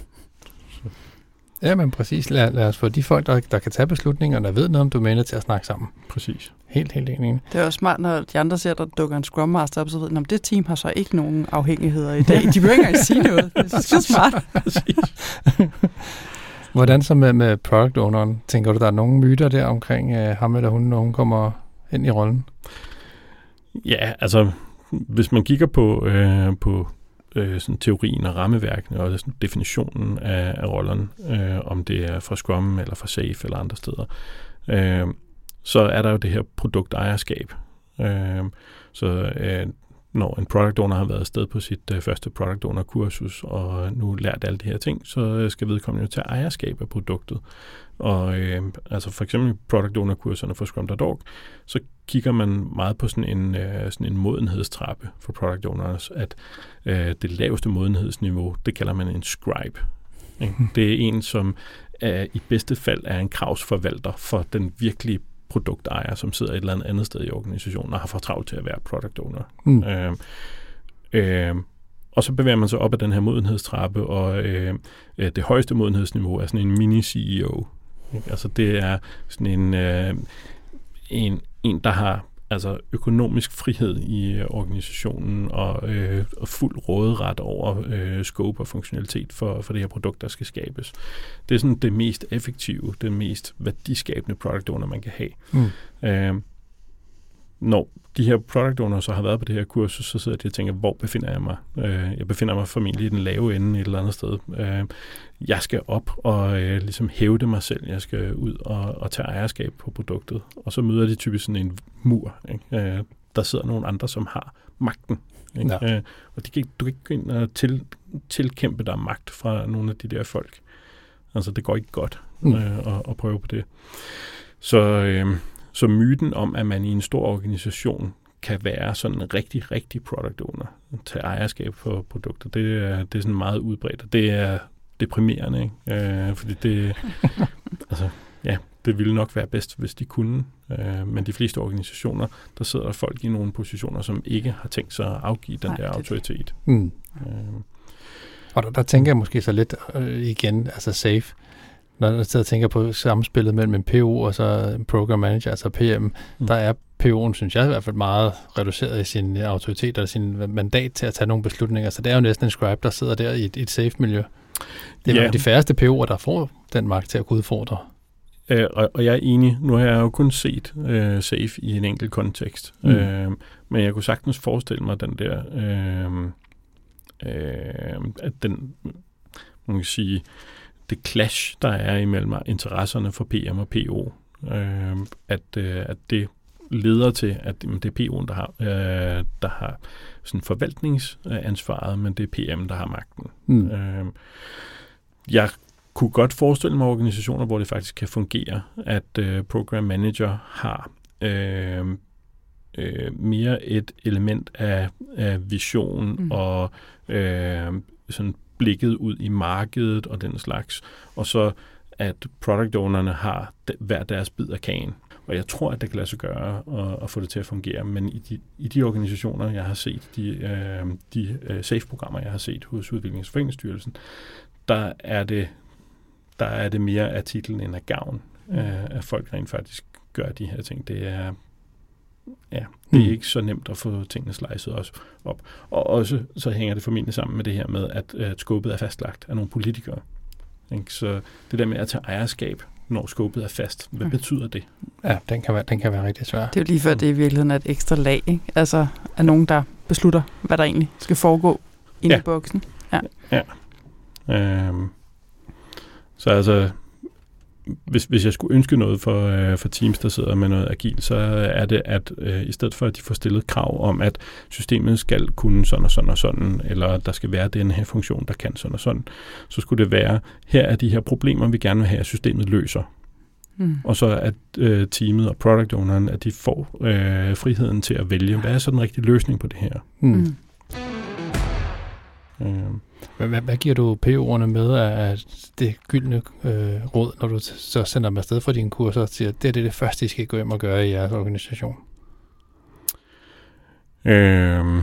Ja, men præcis. Lad, lad os få de folk, der, der kan tage beslutninger, der ved noget om domænet, til at snakke sammen. Præcis. Helt, helt enig. Det er også smart, når de andre ser, der dukker en Scrum Master op, så ved at det team har så ikke nogen afhængigheder i dag. De behøver ikke engang sige noget. Det er så smart. Hvordan så med, med product owneren? Tænker du, der er nogle myter der omkring uh, ham eller hun, når hun kommer ind i rollen? Ja, altså, hvis man kigger på, øh, på øh, sådan teorien og rammeværkene og sådan definitionen af, af rollerne, øh, om det er fra Scrum eller fra Safe eller andre steder, øh, så er der jo det her produktejerskab. Øh, så øh, når en product owner har været afsted på sit øh, første product owner kursus og nu lært alle de her ting, så skal vedkommende jo tage ejerskab af produktet. Og øh, altså for eksempel product owner kurserne for Scrum.org, så kigger man meget på sådan en, øh, sådan en modenhedstrappe for product owners, at øh, det laveste modenhedsniveau, det kalder man en scribe. Ikke? Det er en, som er, i bedste fald er en kravsforvalter for den virkelige produktejer, som sidder et eller andet andet sted i organisationen og har for travlt til at være product owner. Mm. Øh, øh, og så bevæger man sig op ad den her modenhedstrappe, og øh, øh det højeste modenhedsniveau er sådan en mini-CEO. Altså det er sådan en, øh, en, en, der har altså økonomisk frihed i øh, organisationen og, øh, og fuld råderet over øh, scope og funktionalitet for, for det her produkt, der skal skabes. Det er sådan det mest effektive, det mest værdiskabende product owner, man kan have. Mm. Øh, når de her product owners så har været på det her kursus, så sidder de og tænker, hvor befinder jeg mig? Øh, jeg befinder mig formentlig i den lave ende et eller andet sted. Øh, jeg skal op og øh, ligesom hævde mig selv. Jeg skal ud og, og tage ejerskab på produktet. Og så møder de typisk sådan en mur. Ikke? Øh, der sidder nogle andre, som har magten. Ikke? Ja. Øh, og de kan, du kan ikke gå ind og til, tilkæmpe dig magt fra nogle af de der folk. Altså, det går ikke godt mm. øh, at, at prøve på det. Så, øh, så myten om, at man i en stor organisation kan være sådan en rigtig, rigtig product owner, tage ejerskab for produkter, det er, det er sådan meget udbredt, og det er deprimerende, ikke? Øh, fordi det, altså, ja, det ville nok være bedst, hvis de kunne, øh, men de fleste organisationer, der sidder folk i nogle positioner, som ikke har tænkt sig at afgive den Nej, der autoritet. Mm. Øh, Og der, der tænker jeg måske så lidt øh, igen, altså safe, når jeg sidder og tænker på samspillet mellem en PO og så en program manager, altså PM, mm. der er PO'en, synes jeg i hvert fald, meget reduceret i sin autoritet og sin mandat til at tage nogle beslutninger. Så det er jo næsten en scribe, der sidder der i et, et safe-miljø. Det er yeah. de færreste PO'er, der får den magt til at kunne udfordre. Øh, og, og jeg er enig. Nu har jeg jo kun set øh, safe i en enkelt kontekst. Mm. Øh, men jeg kunne sagtens forestille mig den der... Øh, øh, at den, man kan sige, det clash, der er imellem interesserne for PM og PO, øh, at, øh, at det leder til, at det er PO'en, der har, øh, der har sådan forvaltningsansvaret, men det er PM, der har magten. Mm. Øh, jeg kunne godt forestille mig organisationer, hvor det faktisk kan fungere, at øh, program manager har øh, øh, mere et element af, af vision mm. og øh, sådan blikket ud i markedet og den slags, og så at product ownerne har hver deres bid af kagen. Og jeg tror, at det kan lade sig gøre at, at få det til at fungere, men i de, i de organisationer, jeg har set, de, øh, de øh, SAFE-programmer, jeg har set hos Udviklingsforeningsstyrelsen, der er det, der er det mere af titlen end af gavn, øh, at folk rent faktisk gør de her ting. Det er, ja, det er mm. ikke så nemt at få tingene slicet også op. Og også så hænger det formentlig sammen med det her med, at, at skåbet er fastlagt af nogle politikere. Ikke? Så det der med at tage ejerskab, når skåbet er fast, hvad mm. betyder det? Ja, den kan, være, den kan være rigtig svær. Det er jo lige før, det i virkeligheden er et ekstra lag, ikke? Altså, af nogen, der beslutter, hvad der egentlig skal foregå inde ja. i boksen. Ja. ja. Øhm, så altså, hvis, hvis jeg skulle ønske noget for, øh, for teams, der sidder med noget agil, så er det, at øh, i stedet for, at de får stillet krav om, at systemet skal kunne sådan og sådan og sådan, eller der skal være den her funktion, der kan sådan og sådan, så skulle det være, her er de her problemer, vi gerne vil have, at systemet løser. Mm. Og så at øh, teamet og product owneren, at de får øh, friheden til at vælge, hvad er så den rigtige løsning på det her. Mm. Mm. Øh. Hvad, hvad, hvad giver du PO'erne med af det gyldne øh, råd, når du så sender dem afsted for dine kurser og siger, at det er det, det første, I skal gå hjem og gøre i jeres organisation? Øhm,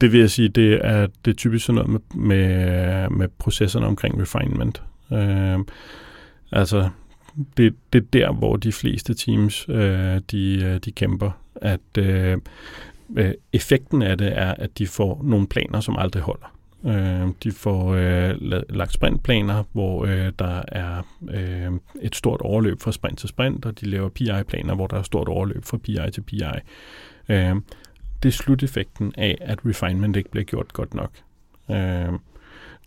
det vil jeg sige, det er, det er typisk sådan noget med, med, med processerne omkring refinement. Øhm, altså, det, det er der, hvor de fleste teams, øh, de, øh, de kæmper. At øh, øh, effekten af det er, at de får nogle planer, som aldrig holder. Øh, de får øh, lagt sprintplaner, hvor øh, der er øh, et stort overløb fra sprint til sprint, og de laver PI-planer, hvor der er stort overløb fra PI til PI. Øh, det er sluteffekten af, at refinement ikke bliver gjort godt nok. Øh,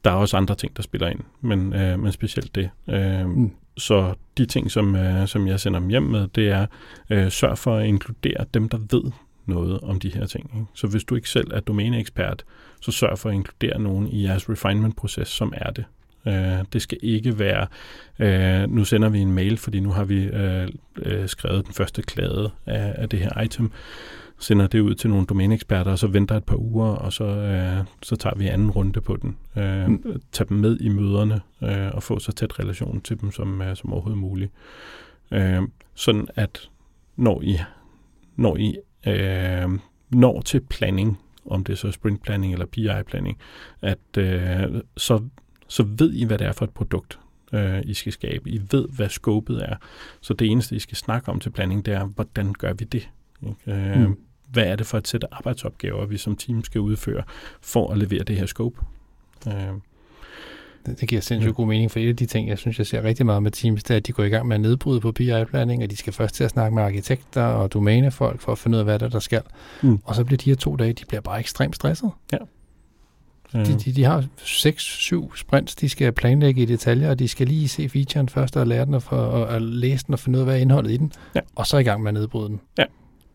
der er også andre ting, der spiller ind, men, øh, men specielt det. Øh, mm. Så de ting, som, øh, som jeg sender dem hjem med, det er øh, sørg for at inkludere dem, der ved noget om de her ting. Ikke? Så hvis du ikke selv er domæneekspert, så sørg for at inkludere nogen i jeres refinement-proces, som er det. Uh, det skal ikke være, uh, nu sender vi en mail, fordi nu har vi uh, uh, skrevet den første klade af, af det her item, sender det ud til nogle domæneeksperter, og så venter et par uger, og så, uh, så tager vi anden runde på den. Uh, mm. Tag dem med i møderne, uh, og få så tæt relation til dem som, uh, som overhovedet muligt. Uh, sådan at når I, når I øh, når til planning, om det er så sprint planning eller PI planning, at øh, så, så ved I, hvad det er for et produkt, øh, I skal skabe. I ved, hvad skåbet er. Så det eneste, I skal snakke om til planning, det er, hvordan gør vi det? Øh, mm. Hvad er det for et sæt arbejdsopgaver, vi som team skal udføre for at levere det her scope? Øh, det, det giver sindssygt god mening, for et af de ting, jeg synes, jeg ser rigtig meget med Teams, det er, at de går i gang med at nedbryde på BI-blanding, og de skal først til at snakke med arkitekter og domænefolk for at finde ud af, hvad der, der skal. Mm. Og så bliver de her to dage, de bliver bare ekstremt stresset. Ja. De, de, de har 6-7 sprints, de skal planlægge i detaljer, og de skal lige se featuren først og lære den og, for, og, og læse den og finde ud af, hvad er indholdet i den, ja. og så i gang med at nedbryde den. Ja.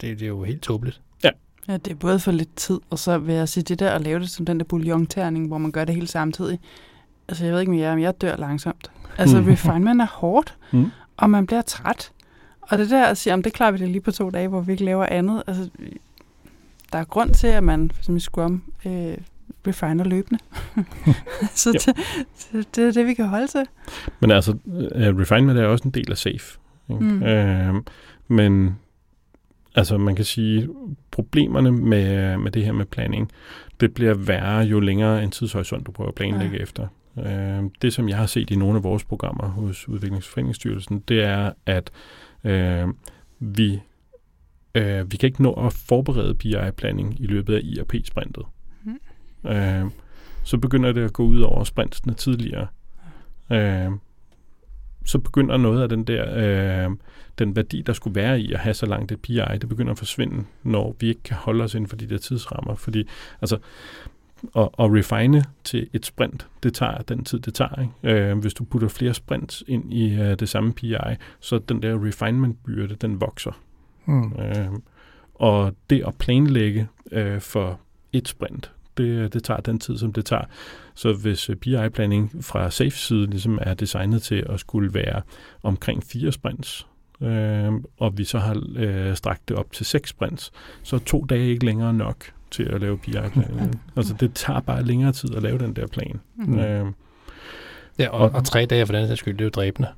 Det, det er jo helt tåbeligt. Ja. Ja, det er både for lidt tid, og så vil jeg sige det der at lave det som den der bouillon hvor man gør det hele samtidig altså jeg ved ikke med jer, men jeg dør langsomt. Altså mm. refinement er hårdt, mm. og man bliver træt. Og det der at sige, det klarer vi det lige på to dage, hvor vi ikke laver andet. Altså, der er grund til, at man som i Scrum øh, refiner løbende. så det, det, det er det, vi kan holde til. Men altså, uh, refinement er også en del af SAFE. Ikke? Mm. Uh, men altså, man kan sige, problemerne med, med det her med planning, det bliver værre, jo længere en tidshorisont du prøver at planlægge ja. efter. Øh, det, som jeg har set i nogle af vores programmer hos Udviklingsforeningsstyrelsen, det er, at øh, vi, øh, vi kan ikke nå at forberede BI-planning i løbet af IRP-sprintet. Mm. Øh, så begynder det at gå ud over sprintsene tidligere. Øh, så begynder noget af den der øh, den værdi, der skulle være i at have så langt et PI, det begynder at forsvinde, når vi ikke kan holde os inden for de der tidsrammer. Fordi altså, at, at refine til et sprint, det tager den tid, det tager. Ikke? Øh, hvis du putter flere sprints ind i øh, det samme PI, så den der refinement-byrde, den vokser. Mm. Øh, og det at planlægge øh, for et sprint, det, det tager den tid, som det tager. Så hvis øh, fra Safe-side ligesom er designet til at skulle være omkring fire sprints, øh, og vi så har øh, strakt det op til seks sprints, så er to dage ikke længere nok til at lave BI-planning. altså det tager bare længere tid at lave den der plan. Mm. Øh, ja, og, og, og tre dage for den her skyld, det er jo dræbende.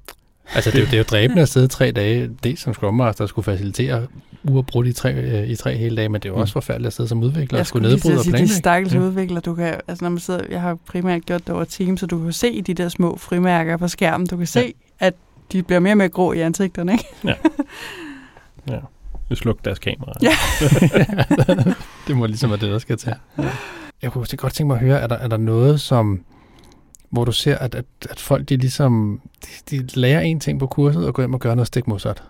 Altså, det er, jo, det er jo dræbende at sidde tre dage, det som Scrum Master skulle facilitere uafbrudt i tre, øh, i tre hele dage, men det er jo mm. også forfærdeligt at sidde som udvikler og skulle nedbryde og planlægge. de stakkels ja. udvikler, du kan, altså når man sidder, jeg har primært gjort det over Teams, så du kan se de der små frimærker på skærmen, du kan se, ja. at de bliver mere og mere grå i ansigterne, ikke? Ja. ja. Vi slukker deres kamera. Ja. det må ligesom være det, der skal til. Ja. Jeg kunne godt tænke mig at høre, er der, er der noget, som hvor du ser, at, at, at folk de ligesom de, de lærer en ting på kurset og går hjem og gør noget stik modsat?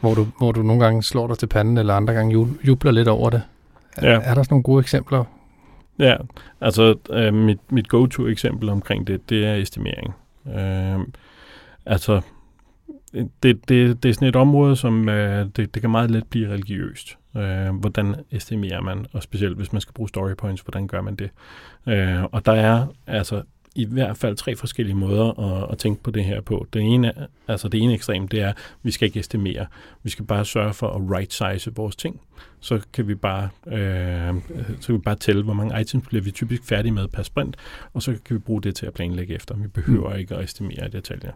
Hvor du, hvor du nogle gange slår dig til panden, eller andre gange jubler lidt over det. Er, ja. er der sådan nogle gode eksempler? Ja, altså øh, mit, mit go-to-eksempel omkring det, det er estimering. Øh, altså, det, det, det er sådan et område, som øh, det, det kan meget let blive religiøst. Øh, hvordan estimerer man, og specielt hvis man skal bruge story points, hvordan gør man det? Øh, og der er altså i hvert fald tre forskellige måder at, at tænke på det her på. Den ene, altså det ene ekstrem, det er, at vi skal ikke estimere. Vi skal bare sørge for at right-size vores ting. Så kan vi bare, øh, så kan vi bare tælle, hvor mange items bliver vi typisk færdige med per sprint, og så kan vi bruge det til at planlægge efter. Vi behøver mm. ikke at estimere i detaljer.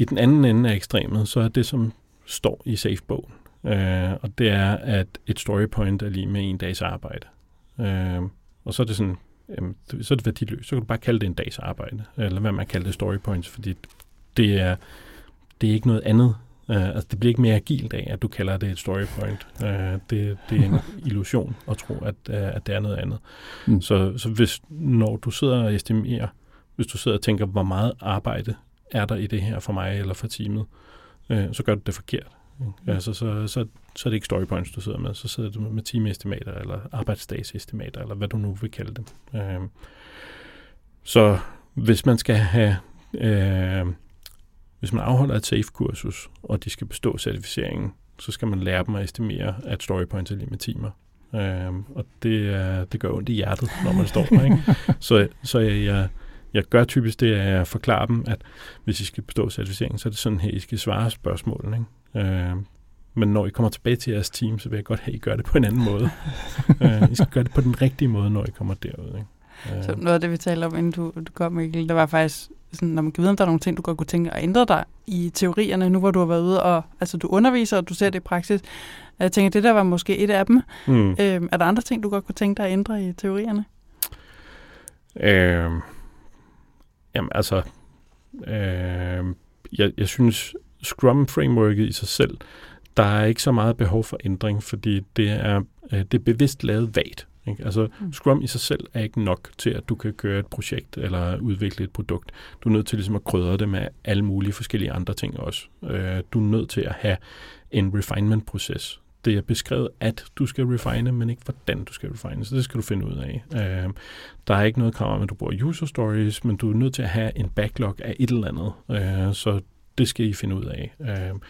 I den anden ende af ekstremet, så er det, som står i SAFE-bogen, øh, og det er, at et story point er lige med en dags arbejde. Øh, og så er det sådan, jamen, så er det værdiløst. Så kan du bare kalde det en dags arbejde, eller hvad man kalder det story points, fordi det er, det er ikke noget andet. Uh, altså, det bliver ikke mere agilt af, at du kalder det et story point. Uh, det, det er en illusion at tro, at, uh, at det er noget andet. Mm. Så, så hvis, når du sidder og estimerer, hvis du sidder og tænker, hvor meget arbejde er der i det her for mig eller for teamet, uh, så gør du det forkert. Mm. Altså, så, så, så er det ikke story points, du sidder med. Så sidder du med teamestimater, eller arbejdsdagsestimater, eller hvad du nu vil kalde det. Øh, så hvis man skal have... Øh, hvis man afholder et SAFE-kursus, og de skal bestå certificeringen, så skal man lære dem at estimere, at story points er lige med timer. Øh, og det, det gør ondt i hjertet, når man står der. Ikke? Så, så jeg, jeg gør typisk det, at jeg forklarer dem, at hvis I skal bestå certificeringen, så er det sådan her, I skal svare spørgsmålene. Ikke? Øh, men når I kommer tilbage til jeres team, så vil jeg godt have, at I gør det på en anden måde. øh, I skal gøre det på den rigtige måde, når I kommer derud. Ikke? Øh. Så noget af det, vi talte om, inden du, du kom, Mikkel, der var faktisk sådan, når man kan vide, om der er nogle ting, du godt kunne tænke at ændre dig i teorierne, nu hvor du har været ude, og altså, du underviser, og du ser det i praksis. Jeg tænker, det der var måske et af dem. Mm. Øh, er der andre ting, du godt kunne tænke dig at ændre i teorierne? Øh, jamen altså, øh, jeg, jeg synes, Scrum-frameworket i sig selv, der er ikke så meget behov for ændring, fordi det er, øh, det er bevidst lavet vagt. Ikke? Altså, mm. Scrum i sig selv er ikke nok til, at du kan køre et projekt eller udvikle et produkt. Du er nødt til ligesom at krydre det med alle mulige forskellige andre ting også. Øh, du er nødt til at have en refinement-proces. Det er beskrevet, at du skal refine, men ikke hvordan du skal refine, så det skal du finde ud af. Øh, der er ikke noget krav om, at du bruger user stories, men du er nødt til at have en backlog af et eller andet, øh, så det skal I finde ud af. Øh,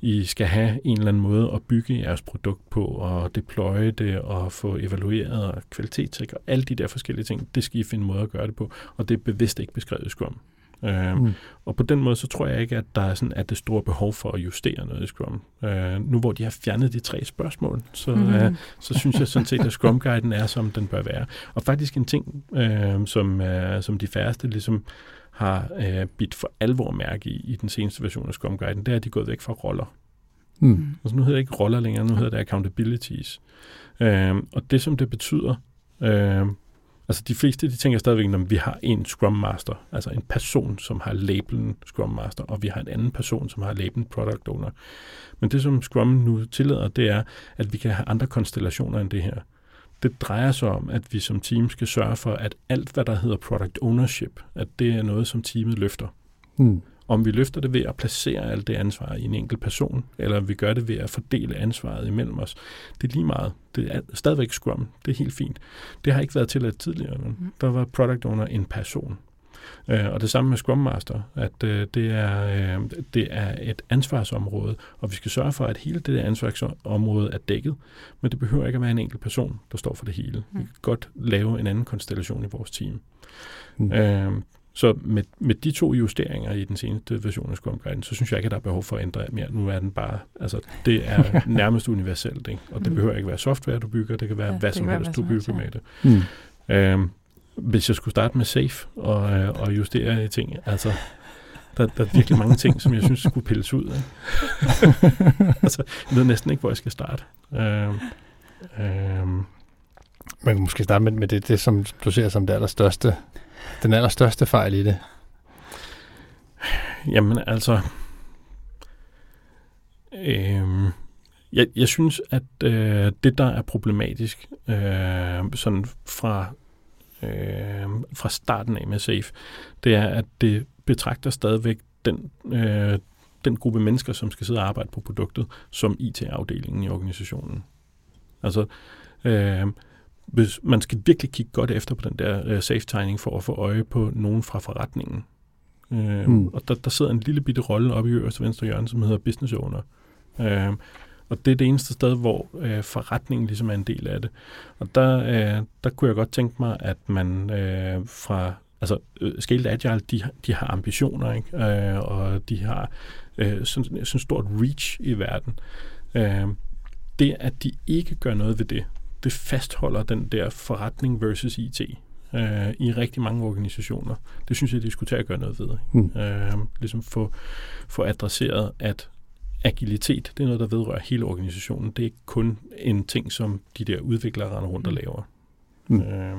I skal have en eller anden måde at bygge jeres produkt på, og deploye det, og få evalueret og kvalitetssikre, alle de der forskellige ting, det skal I finde en måde at gøre det på, og det er bevidst ikke beskrevet i Scrum. Øh, mm. Og på den måde, så tror jeg ikke, at der er sådan, at det store behov for at justere noget i Scrum. Øh, nu hvor de har fjernet de tre spørgsmål, så, mm. øh, så synes jeg sådan set, at Scrum-guiden er, som den bør være. Og faktisk en ting, øh, som, øh, som de færreste ligesom har øh, bidt for alvor mærke i, i den seneste version af Scrum Guiden, det er, at de er gået væk fra roller. Mm. mm. Altså nu hedder det ikke roller længere, nu hedder det accountabilities. Øh, og det, som det betyder, Øh, altså de fleste, de tænker stadigvæk, at vi har en Scrum Master, altså en person, som har labelen Scrum Master, og vi har en anden person, som har labelen Product Owner. Men det, som Scrum nu tillader, det er, at vi kan have andre konstellationer end det her. Det drejer sig om, at vi som team skal sørge for, at alt, hvad der hedder product ownership, at det er noget, som teamet løfter. Mm. Om vi løfter det ved at placere alt det ansvar i en enkelt person, eller om vi gør det ved at fordele ansvaret imellem os, det er lige meget. Det er stadigvæk Scrum. Det er helt fint. Det har ikke været tilladt tidligere. Men mm. Der var product owner en person. Øh, og det samme med Scrum Master, at øh, det, er, øh, det er et ansvarsområde, og vi skal sørge for, at hele det der ansvarsområde er dækket, men det behøver ikke at være en enkelt person, der står for det hele. Mm. Vi kan godt lave en anden konstellation i vores team. Mm. Øh, så med, med de to justeringer i den seneste version af Scrum Guide, så synes jeg ikke, at der er behov for at ændre mere. Nu er den bare, altså det er nærmest universelt, ikke? og det mm. behøver ikke være software, du bygger, det kan være ja, hvad som helst, du bygger med det. Mm. Øhm, hvis jeg skulle starte med safe og, øh, og justere i ting, altså der, der er virkelig mange ting, som jeg synes skulle pilles ud. Ikke? altså, jeg ved næsten ikke, hvor jeg skal starte. Øhm, øhm. Man kan måske starte med, med det, det, som du ser som det allerstørste den allerstørste fejl i det? Jamen altså, Øhm, jeg, jeg synes, at øh, det, der er problematisk, øh, sådan fra, øh, fra starten af med SAFE, det er, at det betragter stadigvæk den, øh, den gruppe mennesker, som skal sidde og arbejde på produktet, som IT-afdelingen i organisationen. Altså, øh, hvis man skal virkelig kigge godt efter på den der uh, safe-tegning for at få øje på nogen fra forretningen. Uh, mm. Og der, der sidder en lille bitte rolle oppe i øverste venstre hjørne, som hedder business owner. Uh, og det er det eneste sted, hvor uh, forretningen ligesom er en del af det. Og der, uh, der kunne jeg godt tænke mig, at man uh, fra altså uh, Scaled Agile, de, de har ambitioner, ikke? Uh, og de har uh, sådan, sådan stort reach i verden. Uh, det, at de ikke gør noget ved det, det fastholder den der forretning versus IT øh, i rigtig mange organisationer. Det synes jeg, de skulle tage at gøre noget ved. Mm. Øh, ligesom få, få adresseret, at agilitet, det er noget, der vedrører hele organisationen. Det er ikke kun en ting, som de der udviklere render rundt og hmm. laver. Mm. Øh,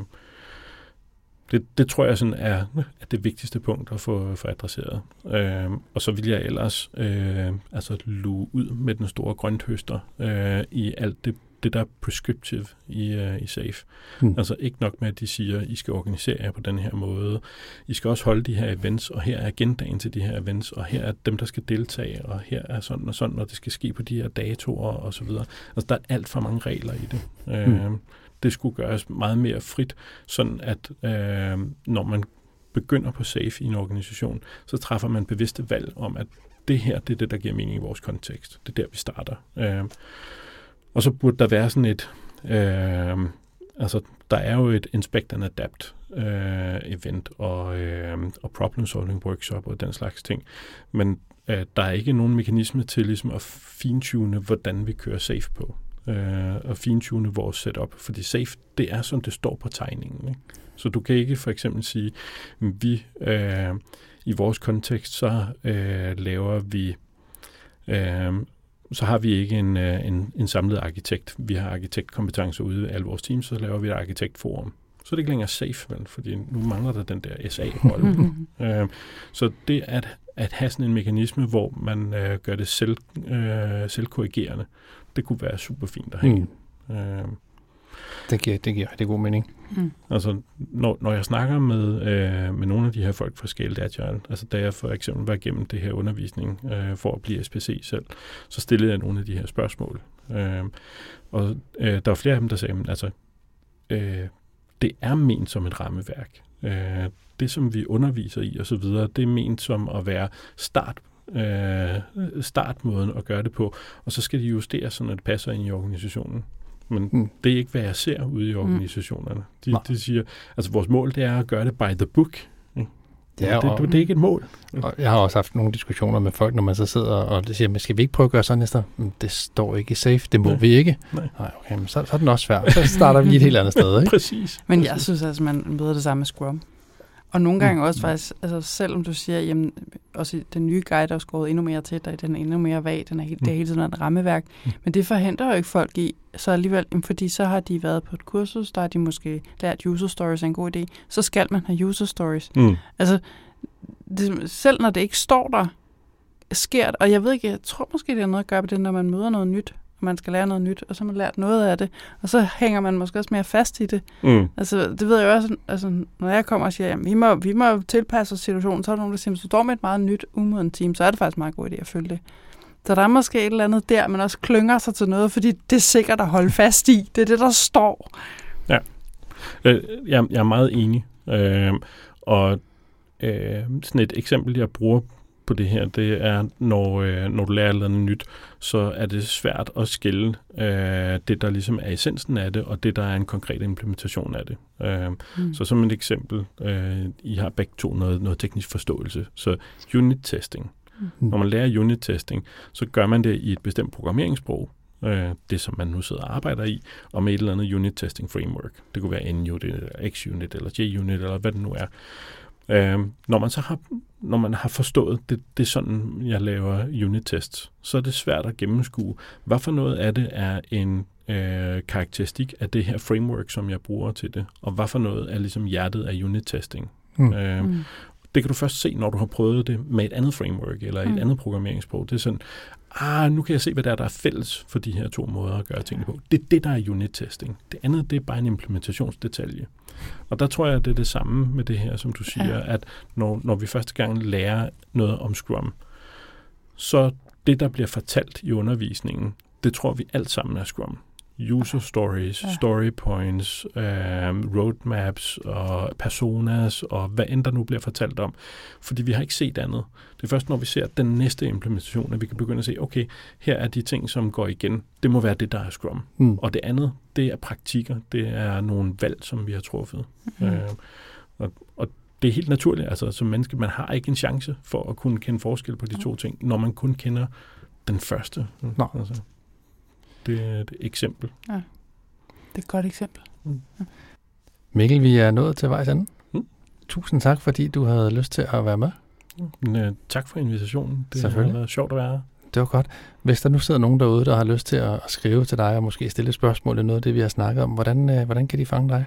det, det tror jeg sådan er, er det vigtigste punkt at få, få adresseret. Øh, og så vil jeg ellers øh, altså luge ud med den store grønthøster øh, i alt det det, der er prescriptive i, uh, i SAFE. Mm. Altså ikke nok med, at de siger, I skal organisere jer på den her måde. I skal også holde de her events, og her er agendaen til de her events, og her er dem, der skal deltage, og her er sådan og sådan, og det skal ske på de her datoer og så videre. Altså der er alt for mange regler i det. Mm. Uh, det skulle gøres meget mere frit, sådan at uh, når man begynder på SAFE i en organisation, så træffer man bevidste valg om, at det her, det er det, der giver mening i vores kontekst. Det er der, vi starter. Uh, og så burde der være sådan et, øh, altså der er jo et Inspect and Adapt øh, event og, øh, og problem solving workshop og den slags ting. Men øh, der er ikke nogen mekanisme til ligesom at fintune, hvordan vi kører safe på. Øh, og fintune vores setup. Fordi safe, det er som det står på tegningen. Ikke? Så du kan ikke for eksempel sige, vi øh, i vores kontekst, så øh, laver vi øh, så har vi ikke en, øh, en, en samlet arkitekt. Vi har arkitektkompetencer ude i alle vores teams, så laver vi et arkitektforum. Så er det ikke længere safe, vel? fordi nu mangler der den der SA-rolle. øh, så det at, at have sådan en mekanisme, hvor man øh, gør det selv, øh, selvkorrigerende, det kunne være super fint at have. Mm. Øh, det giver, det giver rigtig god mening. Mm. Altså, når, når jeg snakker med, øh, med nogle af de her folk fra Scaled Agile, altså da jeg for eksempel var igennem det her undervisning øh, for at blive SPC selv, så stillede jeg nogle af de her spørgsmål. Øh, og øh, der var flere af dem, der sagde, altså, øh, det er ment som et rammeværk. Øh, det, som vi underviser i osv., det er ment som at være start øh, startmåden at gøre det på, og så skal de justere, så det passer ind i organisationen men mm. det er ikke, hvad jeg ser ude i mm. organisationerne. De, de siger, altså vores mål, det er at gøre det by the book. Ja, og, det, det, det er ikke et mål. Og jeg har også haft nogle diskussioner med folk, når man så sidder og siger, men skal vi ikke prøve at gøre sådan næste? Det står ikke i safe, det må Nej. vi ikke. Nej, Nej okay, men så, så er den også svært. Så starter vi et helt andet sted. Ikke? Præcis. Men jeg synes altså, man møder det samme med Scrum. Og nogle gange mm. også faktisk, altså selvom du siger, jamen også i den nye guide, der er skåret endnu mere til, og den er endnu mere vag, den er helt, Mm. det er hele tiden et rammeværk. Mm. Men det forhindrer jo ikke folk i, så alligevel, fordi så har de været på et kursus, der har de måske lært user stories er en god idé, så skal man have user stories. Mm. Altså, det, selv når det ikke står der, sker det, og jeg ved ikke, jeg tror måske, det har noget at gøre med det, når man møder noget nyt, og man skal lære noget nyt, og så har man lært noget af det, og så hænger man måske også mere fast i det. Mm. Altså, det ved jeg også, altså, når jeg kommer og siger, at vi må, vi må tilpasse os situationen, så er der nogen, der siger, hvis du står med et meget nyt, umoden team, så er det faktisk en meget god idé at følge det. Så der er måske et eller andet der, man også klynger sig til noget, fordi det er sikkert at holde fast i. Det er det, der står. Øh, jeg, jeg er meget enig. Øh, og øh, sådan et eksempel, jeg bruger på det her, det er, når, øh, når du lærer noget nyt, så er det svært at skille øh, det, der ligesom er essensen af det, og det, der er en konkret implementation af det. Øh, Mm. så som et eksempel, øh, I har begge to noget, noget teknisk forståelse. Så unit testing. Mm. Når man lærer unit testing, så gør man det i et bestemt programmeringssprog, øh, det som man nu sidder og arbejder i, og med et eller andet unit testing framework. Det kunne være NUnit, eller XUnit, eller JUnit, eller hvad det nu er. Øh, når man så har, når man har forstået, det, det er sådan, jeg laver unit tests, så er det svært at gennemskue, hvad for noget af det er en øh, karakteristik af det her framework, som jeg bruger til det, og hvad for noget er ligesom hjertet af unit testing. Mm. Øh, Mm. det kan du først se, når du har prøvet det med et andet framework eller et Mm. andet programmeringssprog. Det er sådan, ah, nu kan jeg se, hvad der er, der er fælles for de her to måder at gøre tingene på. Det er det, der er unit-testing. Det andet, det er bare en implementationsdetalje. Og der tror jeg, det er det samme med det her, som du siger, Ja. at når, når vi første gang lærer noget om Scrum, så det, der bliver fortalt i undervisningen, det tror vi alt sammen er Scrum. User stories, Ja. story points, øh, roadmaps og personas og hvad end der nu bliver fortalt om. Fordi vi har ikke set andet. Det er først, når vi ser den næste implementation, at vi kan begynde at se, okay, her er de ting, som går igen. Det må være det, der er Scrum. Mm. Og det andet, det er praktikker. Det er nogle valg, som vi har truffet. Mm. Øh, og, og det er helt naturligt. Altså, som menneske, man har ikke en chance for at kunne kende forskel på de to ting, når man kun kender den første. Nå. Altså, det er et eksempel. Det er et godt eksempel. Mikkel, vi er nået til vejs ende. Mm. Tusind tak, fordi du havde lyst til at være med. Men, øh, tak for invitationen. Det har været sjovt at være her. Det var godt. Hvis der nu sidder nogen derude, der har lyst til at at skrive til dig og måske stille spørgsmål eller noget af det, vi har snakket om, hvordan, øh, hvordan kan de fange dig?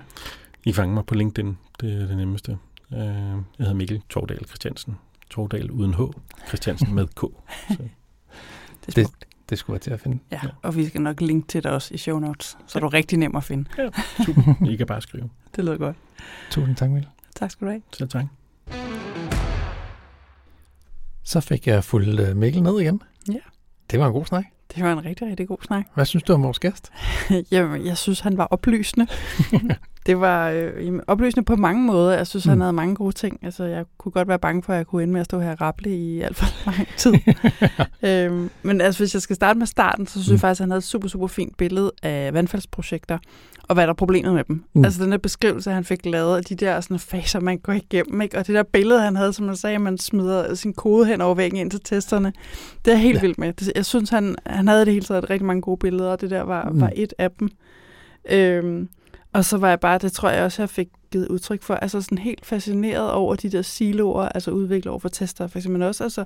I fanger mig på LinkedIn. Det er det nemmeste. Øh, jeg hedder Mikkel Tordal Christiansen. Tordal uden H. Christiansen med K. Så, Det er smukt. Det skulle jeg til at finde. Ja, og vi skal nok linke til dig også i show notes, så er du rigtig nem at finde. super. I kan bare skrive. Det lyder godt. Tusind tak, Mikkel. Tak skal du have. Så tak. Så fik jeg fuldt øh, Mikkel ned igen. Ja. Det var en god snak. Det var en rigtig, rigtig god snak. Hvad synes du om vores gæst? Jamen, jeg synes, han var oplysende. det var øh, jamen, oplysende på mange måder. Jeg synes, mm. han havde mange gode ting. Altså, jeg kunne godt være bange for, at jeg kunne ende med at stå her og rapple i alt for lang tid. øhm, men altså, hvis jeg skal starte med starten, så synes. Mm. jeg faktisk, at han havde et super, super fint billede af vandfaldsprojekter, og hvad der er problemet med dem. Mm. Altså den der beskrivelse, han fik lavet af de der sådan, faser, man går igennem, ikke? og det der billede, han havde, som man sagde, at man smider sin kode hen over væggen ind til testerne, det er jeg helt ja. Vildt med. Jeg synes, han, han havde det hele taget rigtig mange gode billeder, og det der var, mm. Var et af dem. Øhm, og så var jeg bare, det tror jeg også, jeg fik givet udtryk for, altså sådan helt fascineret over de der siloer, altså udvikler over for tester, for eksempel, men også altså,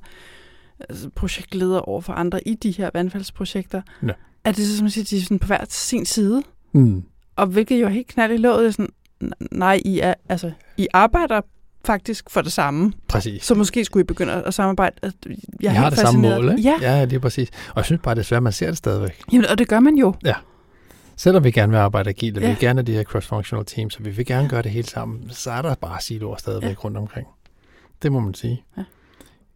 altså projektleder over for andre i de her vandfaldsprojekter. Ja. At det er som man siger, de er sådan på hver sin side, Mm. Og hvilket jo helt knald i låget, er sådan, nej, I, er, altså, I arbejder faktisk for det samme, Præcis. så måske skulle I begynde at samarbejde. Jeg har det samme mål, ikke? Ja, ja, det er præcis. Og jeg synes bare, det er svært, at man ser det stadigvæk. Jamen, og det gør man jo. Selvom vi gerne vil arbejde agilt, og vi Ja. vil gerne have de her cross-functional teams, og vi vil gerne gøre det hele sammen, så er der bare siloer stadigvæk ja. rundt omkring. Det må man sige. Ja.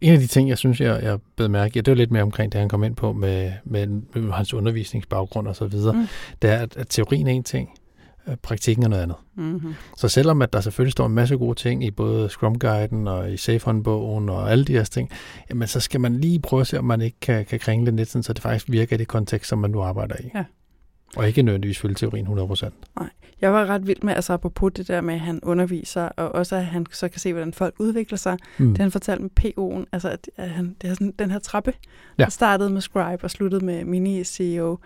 En af de ting, jeg synes, jeg, jeg blev mærke i, det var lidt mere omkring det, han kom ind på med, med, med hans undervisningsbaggrund og så videre, Mm. det er, at, at teorien er en ting, øh, praktikken er noget andet. Mm-hmm. Så selvom at der selvfølgelig står en masse gode ting i både Scrum-guiden og i SafeOn-bogen og alle de her ting, jamen så skal man lige prøve at se, om man ikke kan, kan kringle lidt, sådan, så det faktisk virker i det kontekst, som man nu arbejder i. Ja. Og ikke nødvendigvis følge teorien 100%. Jeg var ret vild med, altså apropos det der med, at han underviser, og også at han så kan se, hvordan folk udvikler sig. Mm. Det han fortalte med PO'en, altså at at han, det er sådan, den her trappe, Ja. der startede med Scribe og sluttede med Mini-CEO.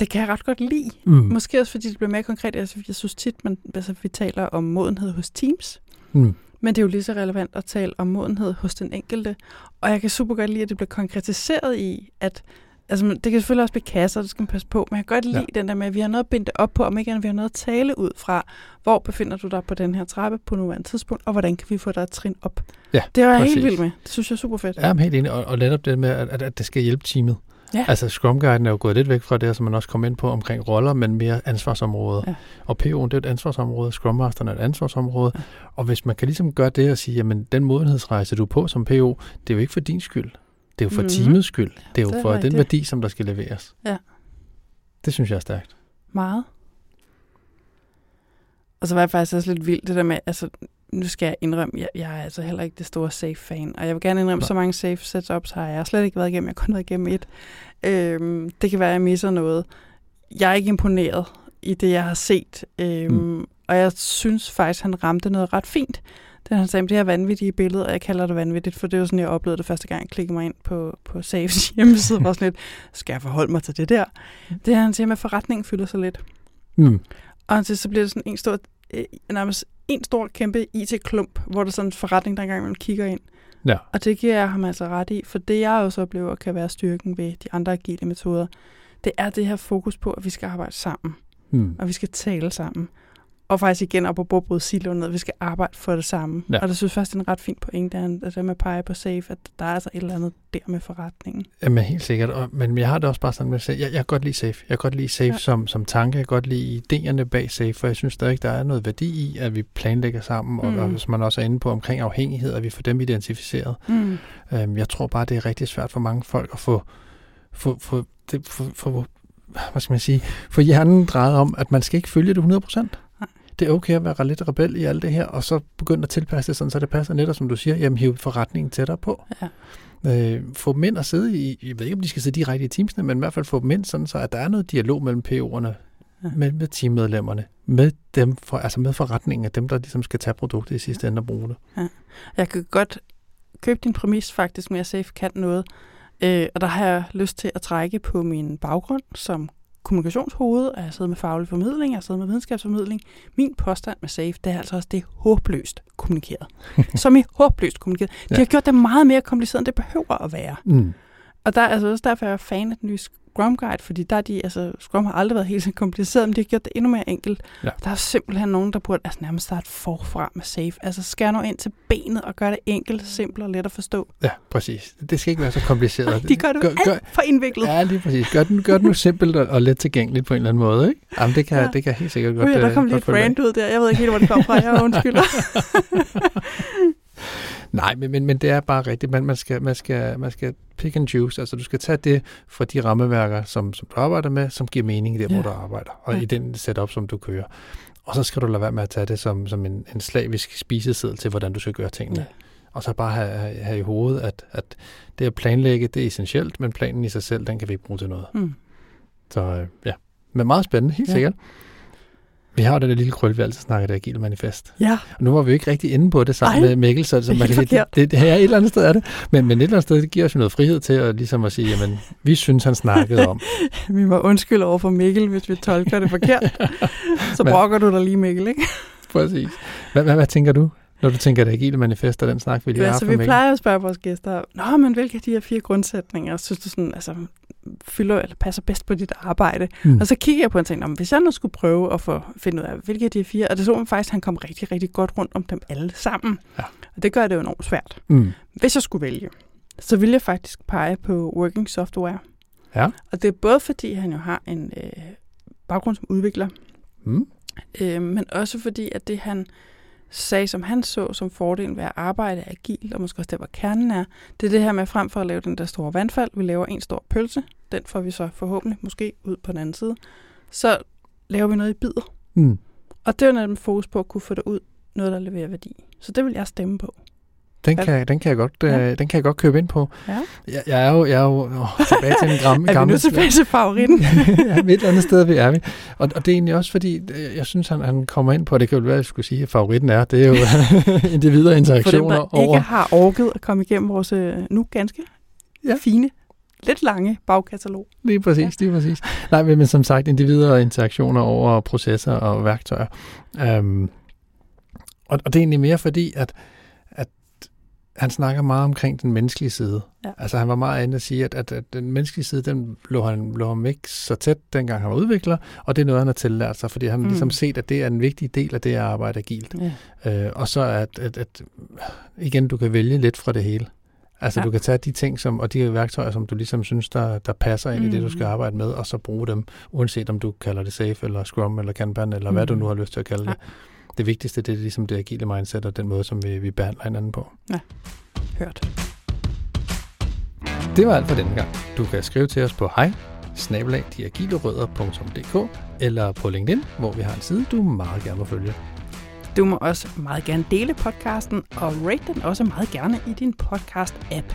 Det kan jeg ret godt lide. Mm. Måske også fordi det bliver mere konkret. Altså, jeg synes tit, man, altså, vi taler om modenhed hos teams, Mm. Men det er jo lige så relevant at tale om modenhed hos den enkelte. Og jeg kan super godt lide, at det bliver konkretiseret i, at altså, det kan selvfølgelig også blive kasser, det skal man passe på, men jeg kan godt lide ja. den der med, at vi har noget at binde op på, om ikke andet vi har noget at tale ud fra, hvor befinder du dig på den her trappe på nuværende tidspunkt, og hvordan kan vi få dig et trin op. Ja, det var jeg helt vild med. Det synes jeg er super fedt. Ja, jeg er helt enig, og, og netop det med, at, at, at det skal hjælpe teamet. Ja. Altså Scrum Guiden er jo gået lidt væk fra det, som man også kom ind på omkring roller, men mere ansvarsområder. Ja. Og PO'en det er et ansvarsområde, Scrum Masteren er et ansvarsområde. Ja. Og hvis man kan ligesom gøre det og sige, jamen den modenhedsrejse, du er på som PO, det er jo ikke for din skyld. Det er jo for mm-hmm. teamets skyld. Det er jo det er for rigtigt. den værdi, som der skal leveres. Ja. Det synes jeg er stærkt. Meget. Og så var jeg faktisk også lidt vild, det der med, altså, nu skal jeg indrømme, jeg, jeg er altså heller ikke det store safe-fan, og jeg vil gerne indrømme, Nej. så mange safe setups har jeg slet ikke været igennem. Jeg har kun været igennem et. Øhm, det kan være, at jeg misser noget. Jeg er ikke imponeret i det, jeg har set, øhm, mm. og jeg synes faktisk, han ramte noget ret fint. Det han sagde, det her vanvittige billede, og jeg kalder det vanvittigt, for det jo sådan, jeg oplevede det første gang, jeg klikkede mig ind på, på Safes hjemmeside, var sådan lidt, skal jeg forholde mig til det der? Det han siger med, at forretningen fylder sig lidt. Mm. Og så bliver det sådan en stor, øh, nærmest en stor kæmpe IT-klump, hvor der er sådan en forretning, der engang man kigger ind. Ja. Og det giver jeg ham altså ret i, for det jeg også oplever kan være styrken ved de andre agile metoder, det er det her fokus på, at vi skal arbejde sammen. Mm. Og vi skal tale sammen. Og faktisk igen op på bryde siloen ned. Vi skal arbejde for det samme. Ja. Og det synes jeg faktisk er en ret fin pointe, at det med pege på safe, at der er altså et eller andet der med forretningen. Jamen helt sikkert. Og, men jeg har det også bare sådan med at jeg, jeg kan godt lide safe. Jeg kan godt lide safe ja. som, som tanke. Jeg kan godt lide idéerne bag safe, for jeg synes stadig, der er noget værdi i, at vi planlægger sammen. Mm. Og, og hvis man også er inde på omkring afhængighed, at vi får dem identificeret. Mm. Øhm, jeg tror bare, det er rigtig svært for mange folk at få, få, få, det, få, få hvad skal man sige, få hjernen drejet om, at man skal ikke følge det 100 procent det er okay at være lidt rebel i alt det her, og så begynde at tilpasse det sådan, så det passer netop, som du siger, jamen hive forretningen tættere på. Ja. Øh, få dem ind og sidde i, jeg ved ikke, om de skal sidde direkte i teamsene, men i hvert fald få dem ind, sådan så at der er noget dialog mellem PO'erne, ja. med, med teammedlemmerne, med dem, for, altså med forretningen af dem, der ligesom skal tage produktet i sidste ende og bruge det. Ja. Jeg kan godt købe din præmis faktisk med, at Safe kan noget, øh, og der har jeg lyst til at trække på min baggrund som kommunikationshoved, og jeg sidder med faglig formidling, jeg sidder med videnskabsformidling. Min påstand med SAFE, det er altså også, det er håbløst kommunikeret. Som i håbløst kommunikeret. De ja. har gjort det meget mere kompliceret, end det behøver at være. Mm. Og der er altså også derfor, jeg er fan af den nye Scrum Guide, fordi der er de, altså, Scrum har aldrig været helt så kompliceret, men de har gjort det endnu mere enkelt. Ja. Der er simpelthen nogen, der burde altså, nærmest starte forfra med safe. Altså skære nu ind til benet og gøre det enkelt, simpelt og let at forstå. Ja, præcis. Det skal ikke være så kompliceret. de gør det gør, alt for indviklet. Ja, lige præcis. Gør det, gør det nu simpelt og, og let tilgængeligt på en eller anden måde. Ikke? Jamen, det kan, ja. det kan helt sikkert godt. Ja, der kom lige et brand ud der. Jeg ved ikke helt, hvor det kom fra. Jeg undskylder. Nej, men, men, men det er bare rigtigt. Man, man, skal, man, skal, man skal pick and choose. Altså, du skal tage det fra de rammeværker, som, som du arbejder med, som giver mening der, ja. hvor du arbejder, og ja. i den setup, som du kører. Og så skal du lade være med at tage det som, som en, en slavisk spiseseddel til, hvordan du skal gøre tingene. Ja. Og så bare have, have, i hovedet, at, at det at planlægge, det er essentielt, men planen i sig selv, den kan vi ikke bruge til noget. Mm. Så øh, ja, men meget spændende, helt ja. sikkert. Vi har jo den der lille krøl, vi altid snakker det agile manifest. Ja. Og nu var vi jo ikke rigtig inde på det sammen Ej, med Mikkel, så, så man kan, det, det, det, her et eller andet sted er det. Men, men et eller andet sted, det giver os noget frihed til at, ligesom at sige, jamen, vi synes, han snakkede om. vi må undskylde over for Mikkel, hvis vi tolker det forkert. så brokker du dig lige, Mikkel, ikke? Præcis. Hvad, hvad, hvad tænker du? Når du tænker det agile manifest og den snak, vi lige ja, har så vi plejer at spørge vores gæster, Nå, men hvilke af de her fire grundsætninger synes du sådan, altså, fylder eller passer bedst på dit arbejde? Mm. Og så kigger jeg på en ting, hvis jeg nu skulle prøve at få, finde ud af, hvilke af de her fire, og det så man faktisk, at han kom rigtig, rigtig godt rundt om dem alle sammen. Ja. Og det gør det jo enormt svært. Mm. Hvis jeg skulle vælge, så ville jeg faktisk pege på working software. Ja. Og det er både fordi, han jo har en øh, baggrund som udvikler, mm. øh, men også fordi, at det han sagde, som han så som fordelen ved at arbejde agilt, og måske også der, hvor kernen er, det er det her med frem for at lave den der store vandfald, vi laver en stor pølse, den får vi så forhåbentlig måske ud på den anden side, så laver vi noget i bidder. Mm. Og det er jo netop fokus på at kunne få det ud, noget der leverer værdi. Så det vil jeg stemme på. Den kan, den kan jeg godt, ja. øh, den kan jeg godt købe ind på. Ja. Jeg, jeg er jo, jeg er jo åh, tilbage til en gammel... er vi nu tilbage til favoritten? ja, et eller andet sted vi er vi. Og, og det er egentlig også fordi, øh, jeg synes, han, han kommer ind på, det kan jo være, at jeg skulle sige, at favoritten er, det er jo individer og interaktioner For dem, der over... ikke har orket at komme igennem vores øh, nu ganske ja. fine lidt lange bagkatalog. Lige præcis, ja. lige præcis. Nej, men som sagt, individer og interaktioner over processer og værktøjer. Um, og, og det er egentlig mere fordi, at han snakker meget omkring den menneskelige side. Ja. Altså han var meget inde at sige, at, at, at den menneskelige side, den lå han, lå ham ikke så tæt, dengang han var udvikler, og det er noget, han har tillært sig, fordi han mm. Mm. ligesom set, at det er en vigtig del af det at arbejde agilt. Ja. Øh, og så at, at, at, igen, du kan vælge lidt fra det hele. Altså Ja. du kan tage de ting, som, og de værktøjer, som du ligesom synes, der, der passer ind mm. i det, du skal Mhm. arbejde med, og så bruge dem, uanset om du kalder det safe, eller scrum, eller kanban, eller mm. hvad du Mhm. nu har lyst til at kalde Ja. det. Det vigtigste, det er ligesom det agile mindset, og den måde, som vi, vi behandler hinanden på. Hørt. Det var alt for denne gang. Du kan skrive til os på hej eller på LinkedIn, hvor vi har en side, du meget gerne må følge. Du må også meget gerne dele podcasten, og rate den også meget gerne i din podcast-app.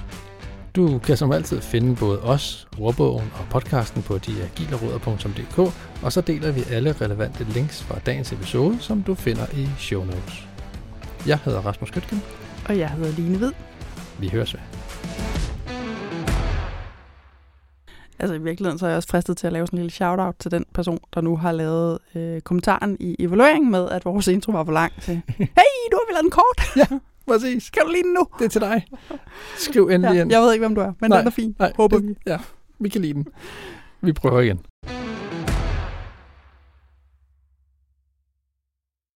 Du kan som altid finde både os, ordbogen og podcasten på deagilerødder.dk, og så deler vi alle relevante links fra dagens episode, som du finder i show notes. Jeg hedder Rasmus Køtgen. Og jeg hedder Line Hvid. Vi høres ved. Altså i virkeligheden så er jeg også fristet til at lave sådan en lille shout-out til den person, der nu har lavet øh, kommentaren i evalueringen med, at vores intro var for lang. Så, hey, du har vel lavet den kort. Præcis. Kan du lide den nu? Det er til dig. Skriv endelig Ja, ind. jeg ved ikke, hvem du er, men Nej, den er fin. Nej, Håber vi. Ja, vi kan lide den. Vi prøver igen.